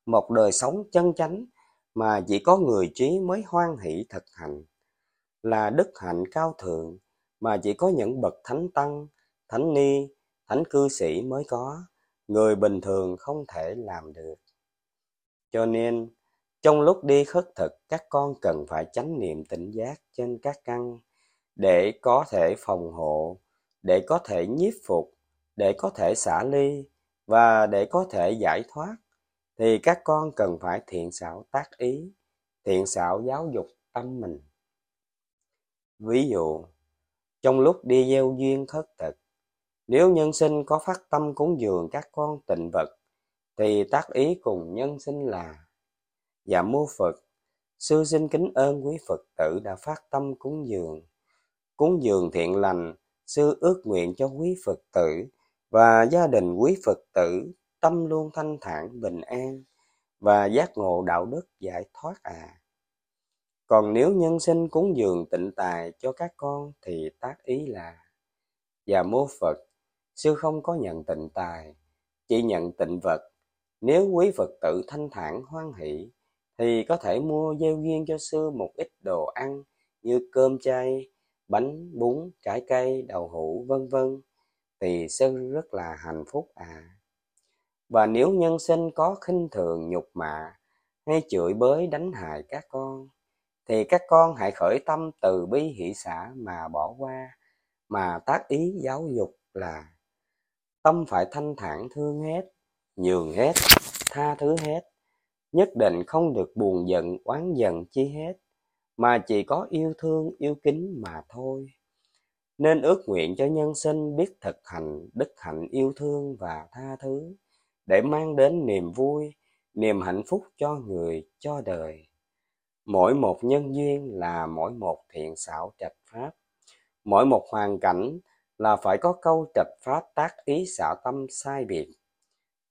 một đời sống chân chánh mà chỉ có người trí mới hoan hỷ thực hành. Là đức hạnh cao thượng mà chỉ có những bậc thánh tăng, thánh ni, thánh cư sĩ mới có, người bình thường không thể làm được. Cho nên, trong lúc đi khất thực, các con cần phải chánh niệm tỉnh giác trên các căn để có thể phòng hộ, để có thể nhiếp phục, để có thể xả ly và để có thể giải thoát thì các con cần phải thiện xảo tác ý, thiện xảo giáo dục tâm mình. Ví dụ, trong lúc đi gieo duyên khất thực, nếu nhân sinh có phát tâm cúng dường các con tịnh vật, thì tác ý cùng nhân sinh là Dạ mô Phật, sư xin kính ơn quý Phật tử đã phát tâm cúng dường. Cúng dường thiện lành, sư ước nguyện cho quý Phật tử và gia đình quý Phật tử tâm luôn thanh thản bình an và giác ngộ đạo đức giải thoát à. Còn nếu nhân sinh cúng dường tịnh tài cho các con thì tác ý là Và mô Phật, sư không có nhận tịnh tài, chỉ nhận tịnh vật. Nếu quý Phật tử thanh thản hoan hỷ, thì có thể mua gieo duyên cho sư một ít đồ ăn như cơm chay, bánh, bún, trái cây, đậu hũ, vân vân thì sư rất là hạnh phúc à. Và nếu nhân sinh có khinh thường nhục mạ hay chửi bới đánh hại các con thì các con hãy khởi tâm từ bi hỷ xã mà bỏ qua mà tác ý giáo dục là tâm phải thanh thản thương hết nhường hết tha thứ hết nhất định không được buồn giận, oán giận chi hết, mà chỉ có yêu thương, yêu kính mà thôi. Nên ước nguyện cho nhân sinh biết thực hành, đức hạnh, yêu thương và tha thứ, để mang đến niềm vui, niềm hạnh phúc cho người, cho đời. Mỗi một nhân duyên là mỗi một thiện xảo trạch pháp. Mỗi một hoàn cảnh là phải có câu trạch pháp tác ý xảo tâm sai biệt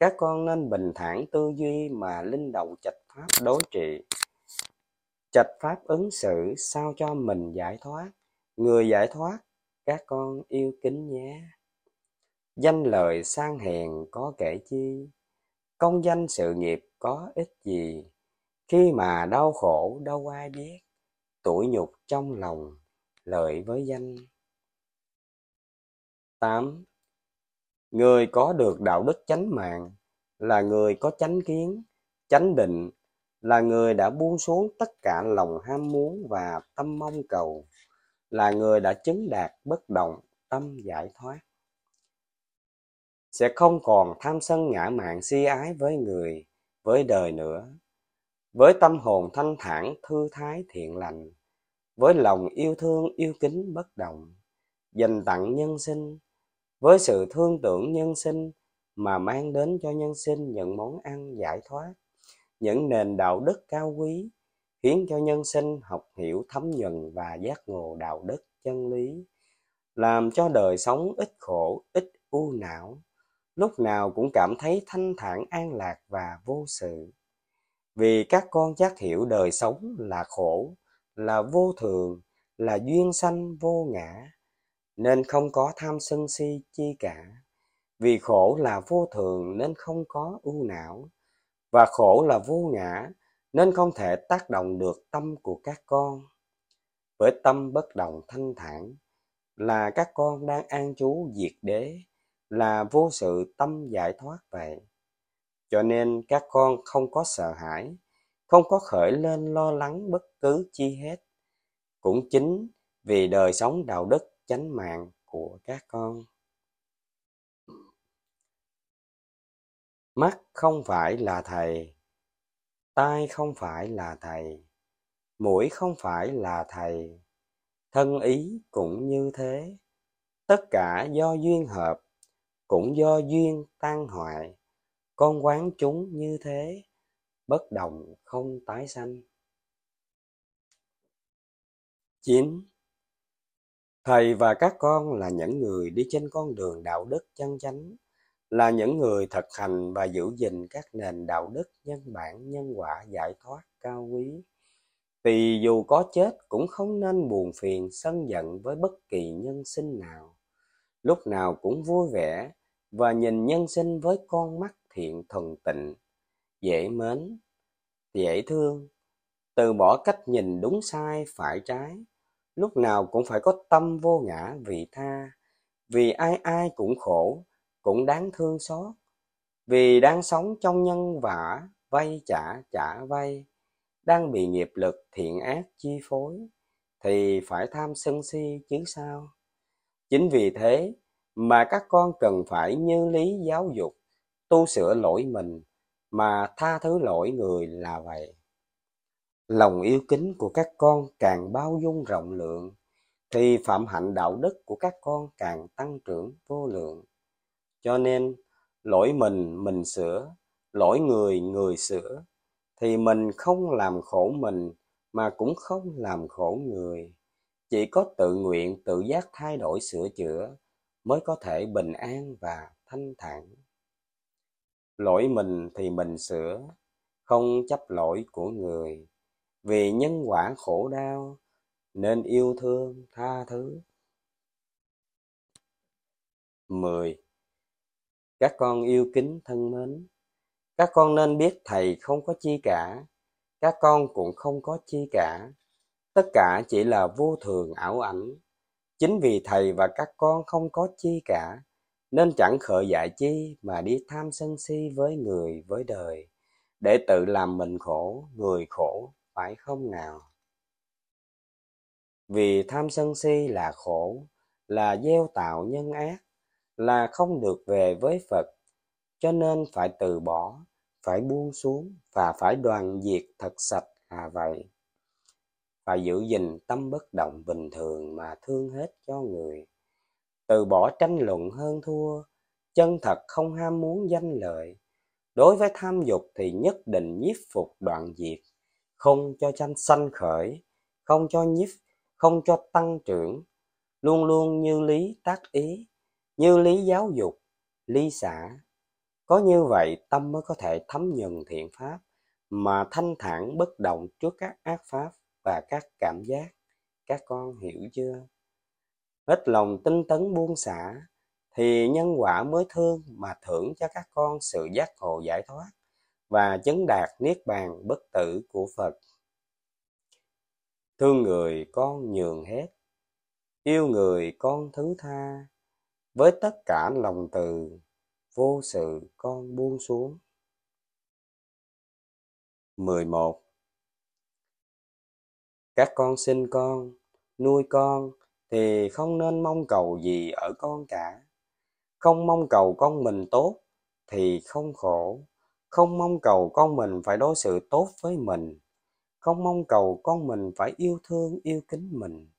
các con nên bình thản tư duy mà linh đầu trạch pháp đối trị. Trạch pháp ứng xử sao cho mình giải thoát. Người giải thoát, các con yêu kính nhé. Danh lời sang hèn có kể chi? Công danh sự nghiệp có ích gì? Khi mà đau khổ, đâu ai biết. Tuổi nhục trong lòng, lợi với danh. Tám người có được đạo đức chánh mạng là người có chánh kiến, chánh định, là người đã buông xuống tất cả lòng ham muốn và tâm mong cầu, là người đã chứng đạt bất động, tâm giải thoát. Sẽ không còn tham sân ngã mạn si ái với người, với đời nữa. Với tâm hồn thanh thản, thư thái, thiện lành, với lòng yêu thương, yêu kính, bất động, dành tặng nhân sinh với sự thương tưởng nhân sinh mà mang đến cho nhân sinh những món ăn giải thoát những nền đạo đức cao quý khiến cho nhân sinh học hiểu thấm nhuần và giác ngộ đạo đức chân lý làm cho đời sống ít khổ ít u não lúc nào cũng cảm thấy thanh thản an lạc và vô sự. Vì các con chắc hiểu đời sống là khổ là vô thường là duyên sanh vô ngã, nên không có tham sân si chi cả. Vì khổ là vô thường nên không có ưu não, và khổ là vô ngã nên không thể tác động được tâm của các con. Với tâm bất động thanh thản là các con đang an trú diệt đế, là vô sự tâm giải thoát vậy. Cho nên các con không có sợ hãi, không có khởi lên lo lắng bất cứ chi hết. Cũng chính vì đời sống đạo đức chánh mạng của các con. Mắt không phải là thầy, tai không phải là thầy, mũi không phải là thầy, thân ý cũng như thế. Tất cả do duyên hợp, cũng do duyên tan hoại. Con quán chúng như thế, bất động không tái sanh. 9. Thầy và các con là những người đi trên con đường đạo đức chân chánh, là những người thực hành và giữ gìn các nền đạo đức nhân bản nhân quả giải thoát cao quý. Vì dù có chết cũng không nên buồn phiền sân giận với bất kỳ nhân sinh nào. Lúc nào cũng vui vẻ và nhìn nhân sinh với con mắt thiện thuần tịnh, dễ mến, dễ thương, từ bỏ cách nhìn đúng sai phải trái, lúc nào cũng phải có tâm vô ngã vị tha, vì ai ai cũng khổ, cũng đáng thương xót, vì đang sống trong nhân vả, vay trả trả vay, đang bị nghiệp lực thiện ác chi phối, thì phải tham sân si chứ sao. Chính vì thế mà các con cần phải như lý giáo dục, tu sửa lỗi mình, mà tha thứ lỗi người là vậy. Lòng yêu kính của các con càng bao dung rộng lượng, thì phạm hạnh đạo đức của các con càng tăng trưởng vô lượng. Cho nên, lỗi mình mình sửa, lỗi người người sửa, thì mình không làm khổ mình mà cũng không làm khổ người. Chỉ có tự nguyện tự giác thay đổi sửa chữa mới có thể bình an và thanh thản. Lỗi mình thì mình sửa, không chấp lỗi của người vì nhân quả khổ đau nên yêu thương tha thứ 10. Các con yêu kính thân mến, các con nên biết thầy không có chi cả, các con cũng không có chi cả. Tất cả chỉ là vô thường ảo ảnh. Chính vì thầy và các con không có chi cả, nên chẳng khởi dại chi mà đi tham sân si với người với đời, để tự làm mình khổ, người khổ phải không nào? Vì tham sân si là khổ, là gieo tạo nhân ác, là không được về với Phật, cho nên phải từ bỏ, phải buông xuống và phải đoàn diệt thật sạch là vậy. Phải giữ gìn tâm bất động bình thường mà thương hết cho người. Từ bỏ tranh luận hơn thua, chân thật không ham muốn danh lợi. Đối với tham dục thì nhất định nhiếp phục đoạn diệt không cho tranh sanh khởi, không cho nhiếp, không cho tăng trưởng, luôn luôn như lý tác ý, như lý giáo dục, lý xã. Có như vậy tâm mới có thể thấm nhuần thiện pháp, mà thanh thản bất động trước các ác pháp và các cảm giác. Các con hiểu chưa? Hết lòng tinh tấn buông xả, thì nhân quả mới thương mà thưởng cho các con sự giác ngộ giải thoát và chứng đạt niết bàn bất tử của Phật. Thương người con nhường hết, yêu người con thứ tha, với tất cả lòng từ, vô sự con buông xuống. 11. Các con sinh con, nuôi con thì không nên mong cầu gì ở con cả. Không mong cầu con mình tốt thì không khổ không mong cầu con mình phải đối xử tốt với mình. Không mong cầu con mình phải yêu thương, yêu kính mình.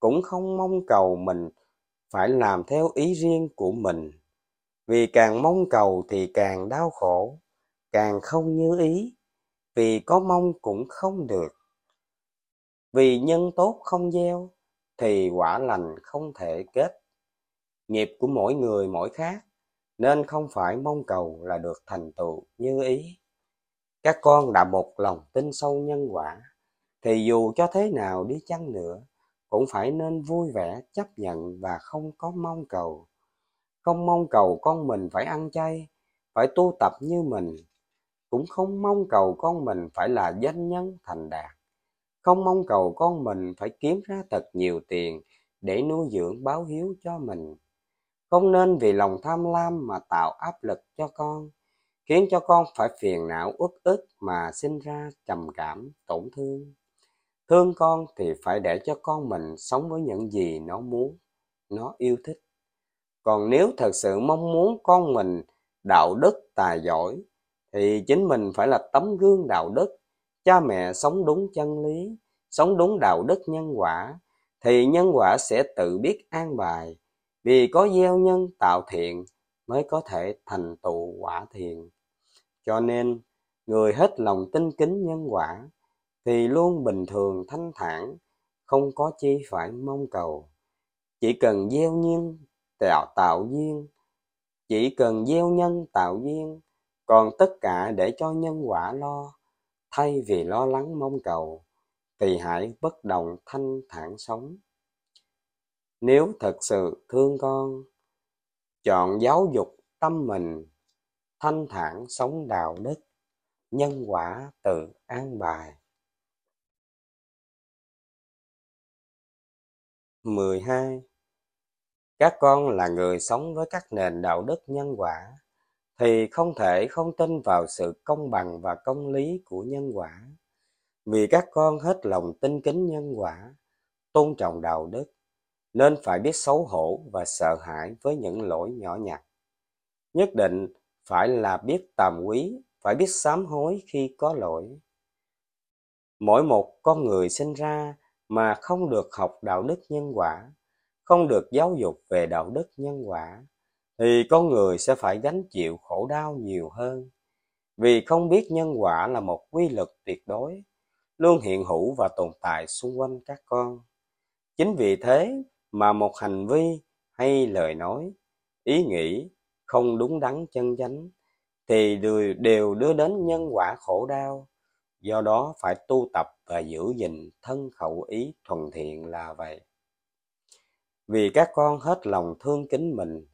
Cũng không mong cầu mình phải làm theo ý riêng của mình. Vì càng mong cầu thì càng đau khổ, càng không như ý. Vì có mong cũng không được. Vì nhân tốt không gieo, thì quả lành không thể kết. Nghiệp của mỗi người mỗi khác nên không phải mong cầu là được thành tựu như ý. Các con đã một lòng tin sâu nhân quả, thì dù cho thế nào đi chăng nữa, cũng phải nên vui vẻ chấp nhận và không có mong cầu. Không mong cầu con mình phải ăn chay phải tu tập như mình. Cũng không mong cầu con mình phải là danh nhân thành đạt. Không mong cầu con mình phải kiếm ra thật nhiều tiền để nuôi dưỡng báo hiếu cho mình không nên vì lòng tham lam mà tạo áp lực cho con, khiến cho con phải phiền não uất ức mà sinh ra trầm cảm, tổn thương. Thương con thì phải để cho con mình sống với những gì nó muốn, nó yêu thích. Còn nếu thật sự mong muốn con mình đạo đức, tài giỏi, thì chính mình phải là tấm gương đạo đức. Cha mẹ sống đúng chân lý, sống đúng đạo đức nhân quả, thì nhân quả sẽ tự biết an bài vì có gieo nhân tạo thiện mới có thể thành tựu quả thiện cho nên, người hết lòng tin kính nhân quả thì luôn bình thường thanh thản, không có chi phải mong cầu. Chỉ cần gieo nhân tạo tạo duyên, chỉ cần gieo nhân tạo duyên, còn tất cả để cho nhân quả lo, thay vì lo lắng mong cầu, thì hãy bất động thanh thản sống nếu thật sự thương con chọn giáo dục tâm mình thanh thản sống đạo đức nhân quả tự an bài 12. Các con là người sống với các nền đạo đức nhân quả thì không thể không tin vào sự công bằng và công lý của nhân quả. Vì các con hết lòng tin kính nhân quả, tôn trọng đạo đức, nên phải biết xấu hổ và sợ hãi với những lỗi nhỏ nhặt. Nhất định phải là biết tàm quý, phải biết sám hối khi có lỗi. Mỗi một con người sinh ra mà không được học đạo đức nhân quả, không được giáo dục về đạo đức nhân quả, thì con người sẽ phải gánh chịu khổ đau nhiều hơn. Vì không biết nhân quả là một quy luật tuyệt đối, luôn hiện hữu và tồn tại xung quanh các con. Chính vì thế mà một hành vi hay lời nói, ý nghĩ không đúng đắn chân chánh thì đều đưa đến nhân quả khổ đau. Do đó phải tu tập và giữ gìn thân khẩu ý thuần thiện là vậy. Vì các con hết lòng thương kính mình,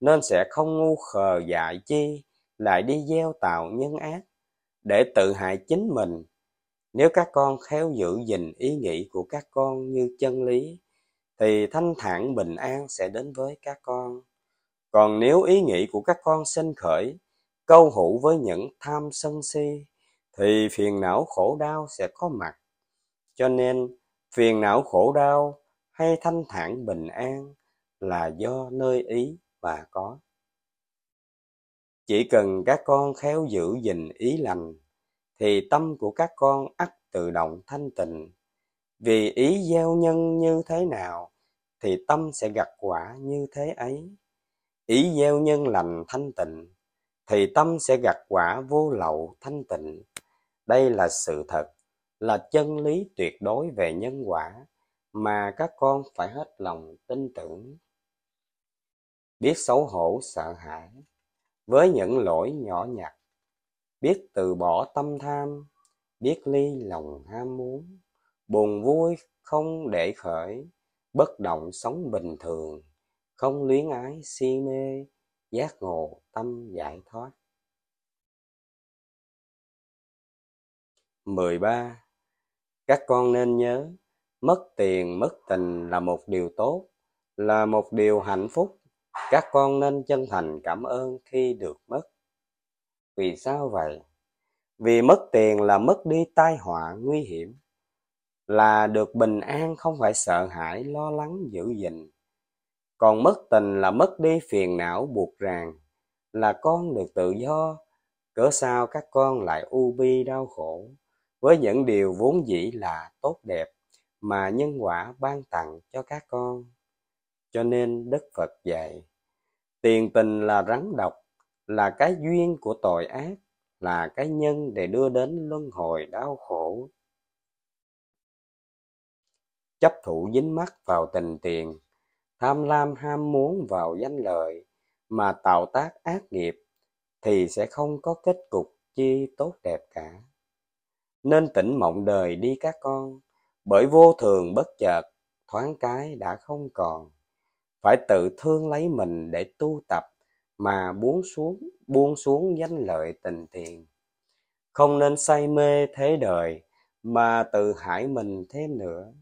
nên sẽ không ngu khờ dại chi lại đi gieo tạo nhân ác để tự hại chính mình. Nếu các con khéo giữ gìn ý nghĩ của các con như chân lý, thì thanh thản bình an sẽ đến với các con. Còn nếu ý nghĩ của các con sinh khởi, câu hữu với những tham sân si, thì phiền não khổ đau sẽ có mặt. Cho nên, phiền não khổ đau hay thanh thản bình an là do nơi ý và có. Chỉ cần các con khéo giữ gìn ý lành, thì tâm của các con ắt tự động thanh tịnh. Vì ý gieo nhân như thế nào, thì tâm sẽ gặt quả như thế ấy. Ý gieo nhân lành thanh tịnh, thì tâm sẽ gặt quả vô lậu thanh tịnh. Đây là sự thật, là chân lý tuyệt đối về nhân quả mà các con phải hết lòng tin tưởng. Biết xấu hổ sợ hãi với những lỗi nhỏ nhặt, biết từ bỏ tâm tham, biết ly lòng ham muốn, buồn vui không để khởi, bất động sống bình thường, không luyến ái si mê, giác ngộ tâm giải thoát. 13. Các con nên nhớ, mất tiền, mất tình là một điều tốt, là một điều hạnh phúc. Các con nên chân thành cảm ơn khi được mất. Vì sao vậy? Vì mất tiền là mất đi tai họa nguy hiểm, là được bình an không phải sợ hãi lo lắng giữ gìn. Còn mất tình là mất đi phiền não buộc ràng, là con được tự do, Cớ sao các con lại u bi đau khổ với những điều vốn dĩ là tốt đẹp mà nhân quả ban tặng cho các con. Cho nên Đức Phật dạy, tiền tình là rắn độc, là cái duyên của tội ác, là cái nhân để đưa đến luân hồi đau khổ. Chấp thủ dính mắc vào tình tiền, tham lam ham muốn vào danh lợi mà tạo tác ác nghiệp thì sẽ không có kết cục chi tốt đẹp cả nên tỉnh mộng đời đi các con bởi vô thường bất chợt thoáng cái đã không còn. Phải tự thương lấy mình để tu tập mà buông xuống, buông xuống danh lợi tình tiền. Không nên say mê thế đời mà tự hại mình thêm nữa.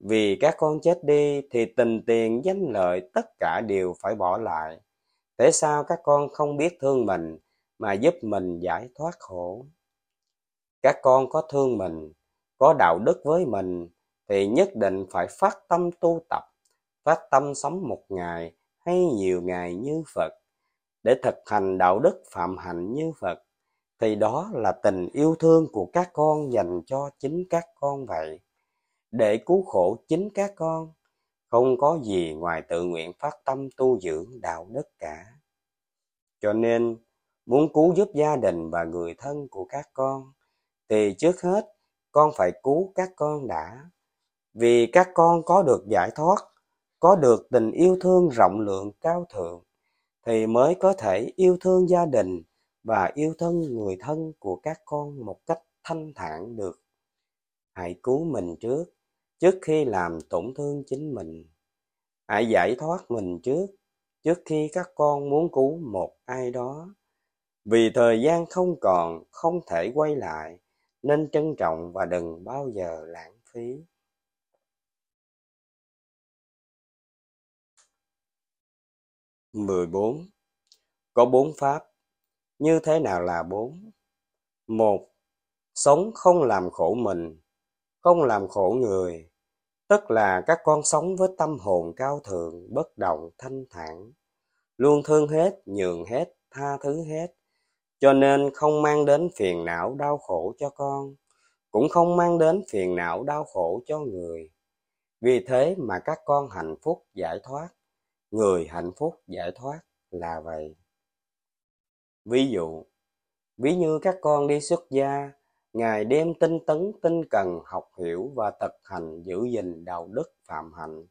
Vì các con chết đi thì tình tiền danh lợi tất cả đều phải bỏ lại. Tại sao các con không biết thương mình mà giúp mình giải thoát khổ? Các con có thương mình, có đạo đức với mình thì nhất định phải phát tâm tu tập, phát tâm sống một ngày hay nhiều ngày như Phật để thực hành đạo đức phạm hạnh như Phật thì đó là tình yêu thương của các con dành cho chính các con vậy để cứu khổ chính các con, không có gì ngoài tự nguyện phát tâm tu dưỡng đạo đức cả. Cho nên, muốn cứu giúp gia đình và người thân của các con, thì trước hết, con phải cứu các con đã. Vì các con có được giải thoát, có được tình yêu thương rộng lượng cao thượng, thì mới có thể yêu thương gia đình và yêu thương người thân của các con một cách thanh thản được. Hãy cứu mình trước trước khi làm tổn thương chính mình, hãy giải thoát mình trước trước khi các con muốn cứu một ai đó. Vì thời gian không còn, không thể quay lại, nên trân trọng và đừng bao giờ lãng phí. Mười bốn. Có bốn pháp. Như thế nào là bốn? Một, sống không làm khổ mình không làm khổ người, tức là các con sống với tâm hồn cao thượng, bất động, thanh thản. Luôn thương hết, nhường hết, tha thứ hết. Cho nên không mang đến phiền não đau khổ cho con, cũng không mang đến phiền não đau khổ cho người. Vì thế mà các con hạnh phúc giải thoát, người hạnh phúc giải thoát là vậy. Ví dụ, ví như các con đi xuất gia ngày đêm tinh tấn, tinh cần học hiểu và thực hành giữ gìn đạo đức phạm hạnh,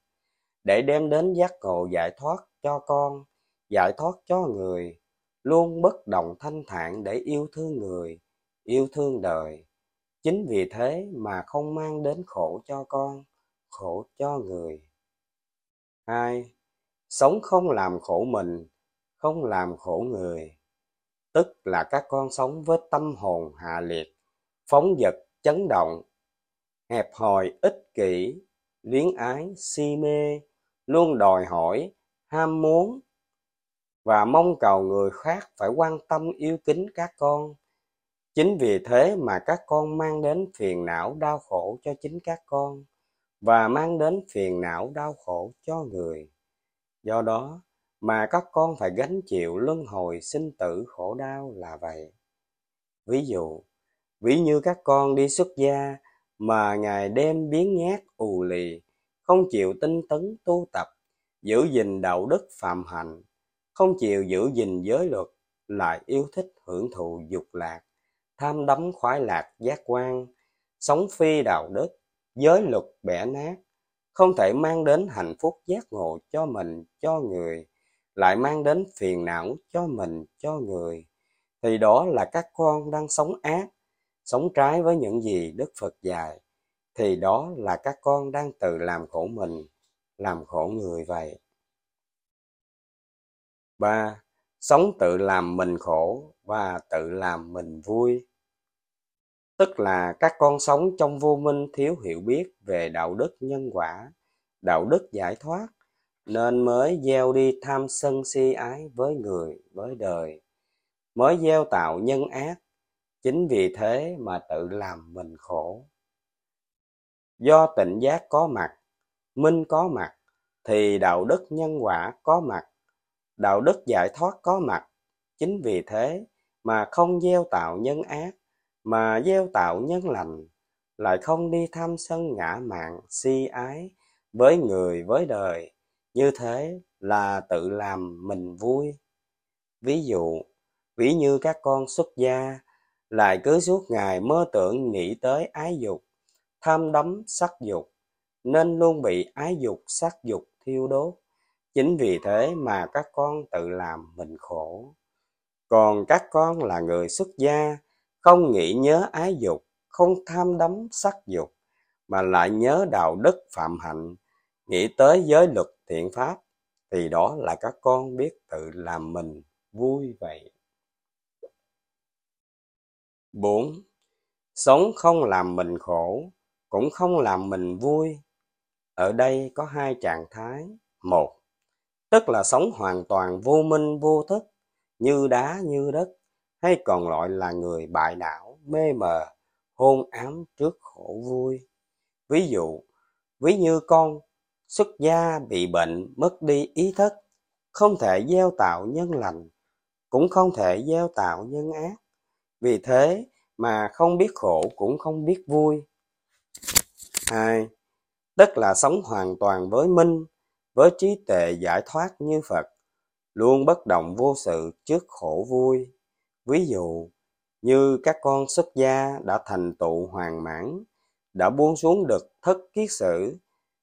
để đem đến giác ngộ giải thoát cho con, giải thoát cho người, luôn bất động thanh thản để yêu thương người, yêu thương đời. Chính vì thế mà không mang đến khổ cho con, khổ cho người. Hai, sống không làm khổ mình, không làm khổ người. Tức là các con sống với tâm hồn hạ liệt phóng dật chấn động, hẹp hòi ích kỷ, luyến ái, si mê, luôn đòi hỏi, ham muốn, và mong cầu người khác phải quan tâm yêu kính các con. Chính vì thế mà các con mang đến phiền não đau khổ cho chính các con, và mang đến phiền não đau khổ cho người. Do đó mà các con phải gánh chịu luân hồi sinh tử khổ đau là vậy. Ví dụ ví như các con đi xuất gia mà ngày đêm biến nhát, ù lì, không chịu tinh tấn tu tập, giữ gìn đạo đức phạm hạnh, không chịu giữ gìn giới luật, lại yêu thích hưởng thụ dục lạc, tham đắm khoái lạc giác quan, sống phi đạo đức, giới luật bẻ nát, không thể mang đến hạnh phúc giác ngộ cho mình, cho người, lại mang đến phiền não cho mình, cho người, thì đó là các con đang sống ác sống trái với những gì đức phật dạy, thì đó là các con đang tự làm khổ mình, làm khổ người vậy. Ba, sống tự làm mình khổ và tự làm mình vui. Tức là các con sống trong vô minh thiếu hiểu biết về đạo đức nhân quả, đạo đức giải thoát, nên mới gieo đi tham sân si ái với người, với đời, mới gieo tạo nhân ác chính vì thế mà tự làm mình khổ. Do tịnh giác có mặt, minh có mặt, thì đạo đức nhân quả có mặt, đạo đức giải thoát có mặt. Chính vì thế mà không gieo tạo nhân ác, mà gieo tạo nhân lành, lại không đi tham sân ngã mạn, si ái với người, với đời. Như thế là tự làm mình vui. Ví dụ, ví như các con xuất gia lại cứ suốt ngày mơ tưởng nghĩ tới ái dục, tham đắm sắc dục, nên luôn bị ái dục, sắc dục thiêu đốt chính vì thế mà các con tự làm mình khổ còn các con là người xuất gia, không nghĩ nhớ ái dục, không tham đắm sắc dục, mà lại nhớ đạo đức phạm hạnh, nghĩ tới giới luật thiện pháp, thì đó là các con biết tự làm mình vui vậy. 4. Sống không làm mình khổ, cũng không làm mình vui. Ở đây có hai trạng thái. Một, tức là sống hoàn toàn vô minh vô thức, như đá như đất, hay còn gọi là người bại đảo mê mờ, hôn ám trước khổ vui. Ví dụ, ví như con xuất gia bị bệnh mất đi ý thức, không thể gieo tạo nhân lành, cũng không thể gieo tạo nhân ác. Vì thế mà không biết khổ cũng không biết vui. Hai, tức là sống hoàn toàn với minh, với trí tệ giải thoát như Phật, luôn bất động vô sự trước khổ vui. Ví dụ, như các con xuất gia đã thành tựu hoàn mãn, đã buông xuống được thất kiết sử,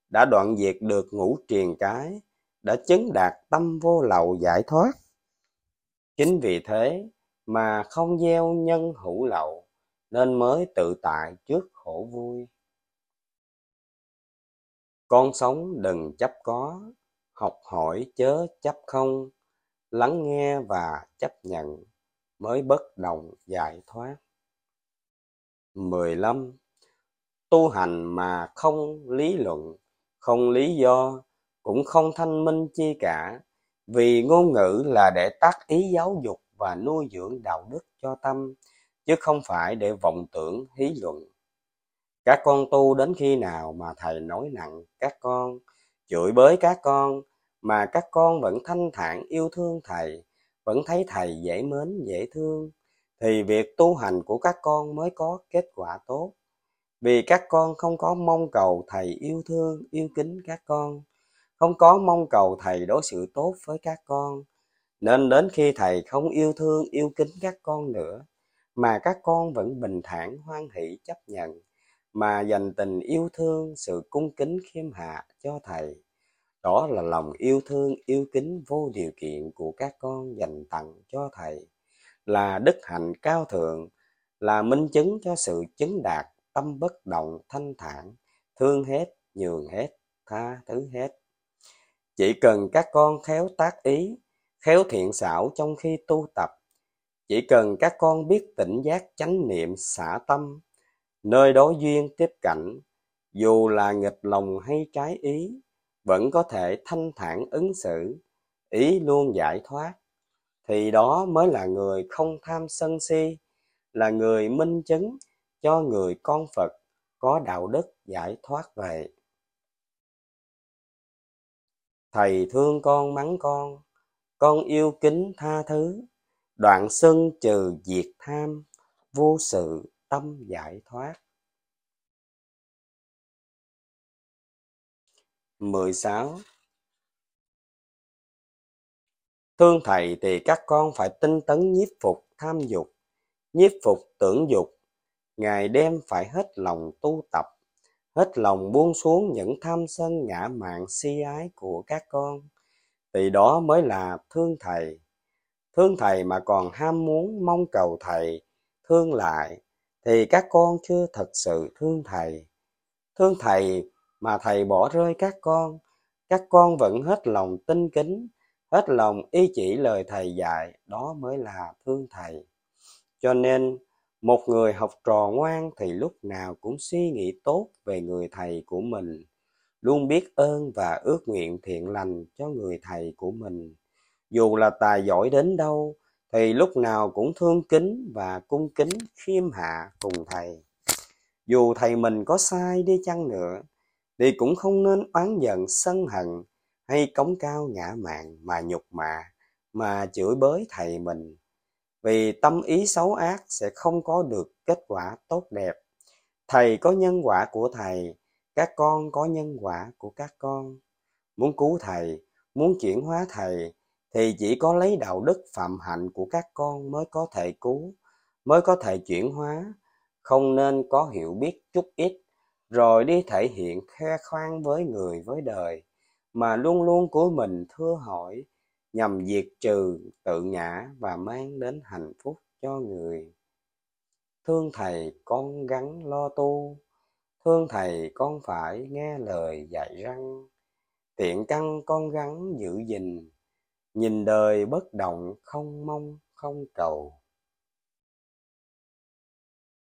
đã đoạn diệt được ngũ triền cái, đã chứng đạt tâm vô lậu giải thoát. Chính vì thế mà không gieo nhân hữu lậu, nên mới tự tại trước khổ vui. Con sống đừng chấp có, học hỏi chớ chấp không, lắng nghe và chấp nhận mới bất đồng giải thoát. 15. Tu hành mà không lý luận, không lý do, cũng không thanh minh chi cả, vì ngôn ngữ là để tác ý giáo dục và nuôi dưỡng đạo đức cho tâm, chứ không phải để vọng tưởng hí luận. Các con tu đến khi nào mà thầy nói nặng các con, chửi bới các con, mà các con vẫn thanh thản yêu thương thầy, vẫn thấy thầy dễ mến dễ thương, thì việc tu hành của các con mới có kết quả tốt. Vì các con không có mong cầu thầy yêu thương, yêu kính các con, không có mong cầu thầy đối xử tốt với các con, nên đến khi thầy không yêu thương, yêu kính các con nữa, mà các con vẫn bình thản hoan hỷ chấp nhận, mà dành tình yêu thương, sự cung kính khiêm hạ cho thầy. Đó là lòng yêu thương, yêu kính vô điều kiện của các con dành tặng cho thầy, là đức hạnh cao thượng, là minh chứng cho sự chứng đạt tâm bất động thanh thản, thương hết, nhường hết, tha thứ hết. Chỉ cần các con khéo tác ý, khéo thiện xảo trong khi tu tập, chỉ cần các con biết tỉnh giác chánh niệm xả tâm, nơi đối duyên tiếp cảnh, dù là nghịch lòng hay trái ý, vẫn có thể thanh thản ứng xử, ý luôn giải thoát, thì đó mới là người không tham sân si, là người minh chứng cho người con Phật có đạo đức giải thoát vậy. Thầy thương con mắng con, con yêu kính tha thứ, đoạn sân trừ diệt tham, vô sự tâm giải thoát. 16. Thương thầy thì các con phải tinh tấn nhiếp phục tham dục, nhiếp phục tưởng dục, ngày đêm phải hết lòng tu tập, hết lòng buông xuống những tham sân ngã mạn si ái của các con, thì đó mới là thương thầy. Thương thầy mà còn ham muốn mong cầu thầy thương lại, thì các con chưa thật sự thương thầy. Thương thầy mà thầy bỏ rơi các con, các con vẫn hết lòng tin kính, hết lòng y chỉ lời thầy dạy, đó mới là thương thầy. Cho nên, một người học trò ngoan thì lúc nào cũng suy nghĩ tốt về người thầy của mình, luôn biết ơn và ước nguyện thiện lành cho người thầy của mình. Dù là tài giỏi đến đâu, thì lúc nào cũng thương kính và cung kính khiêm hạ cùng thầy. Dù thầy mình có sai đi chăng nữa, thì cũng không nên oán giận sân hận hay cống cao ngã mạn mà nhục mạ mà chửi bới thầy mình vì tâm ý xấu ác sẽ không có được kết quả tốt đẹp thầy có nhân quả của thầy các con có nhân quả của các con. Muốn cứu thầy, muốn chuyển hóa thầy, thì chỉ có lấy đạo đức phạm hạnh của các con mới có thể cứu, mới có thể chuyển hóa. Không nên có hiểu biết chút ít, rồi đi thể hiện khoe khoang với người với đời, mà luôn luôn của mình thưa hỏi, nhằm diệt trừ tự ngã và mang đến hạnh phúc cho người. Thương thầy con gắn lo tu thương thầy, con phải nghe lời dạy răng. Tiện căn con gắng giữ gìn, nhìn đời bất động, không mong, không cầu.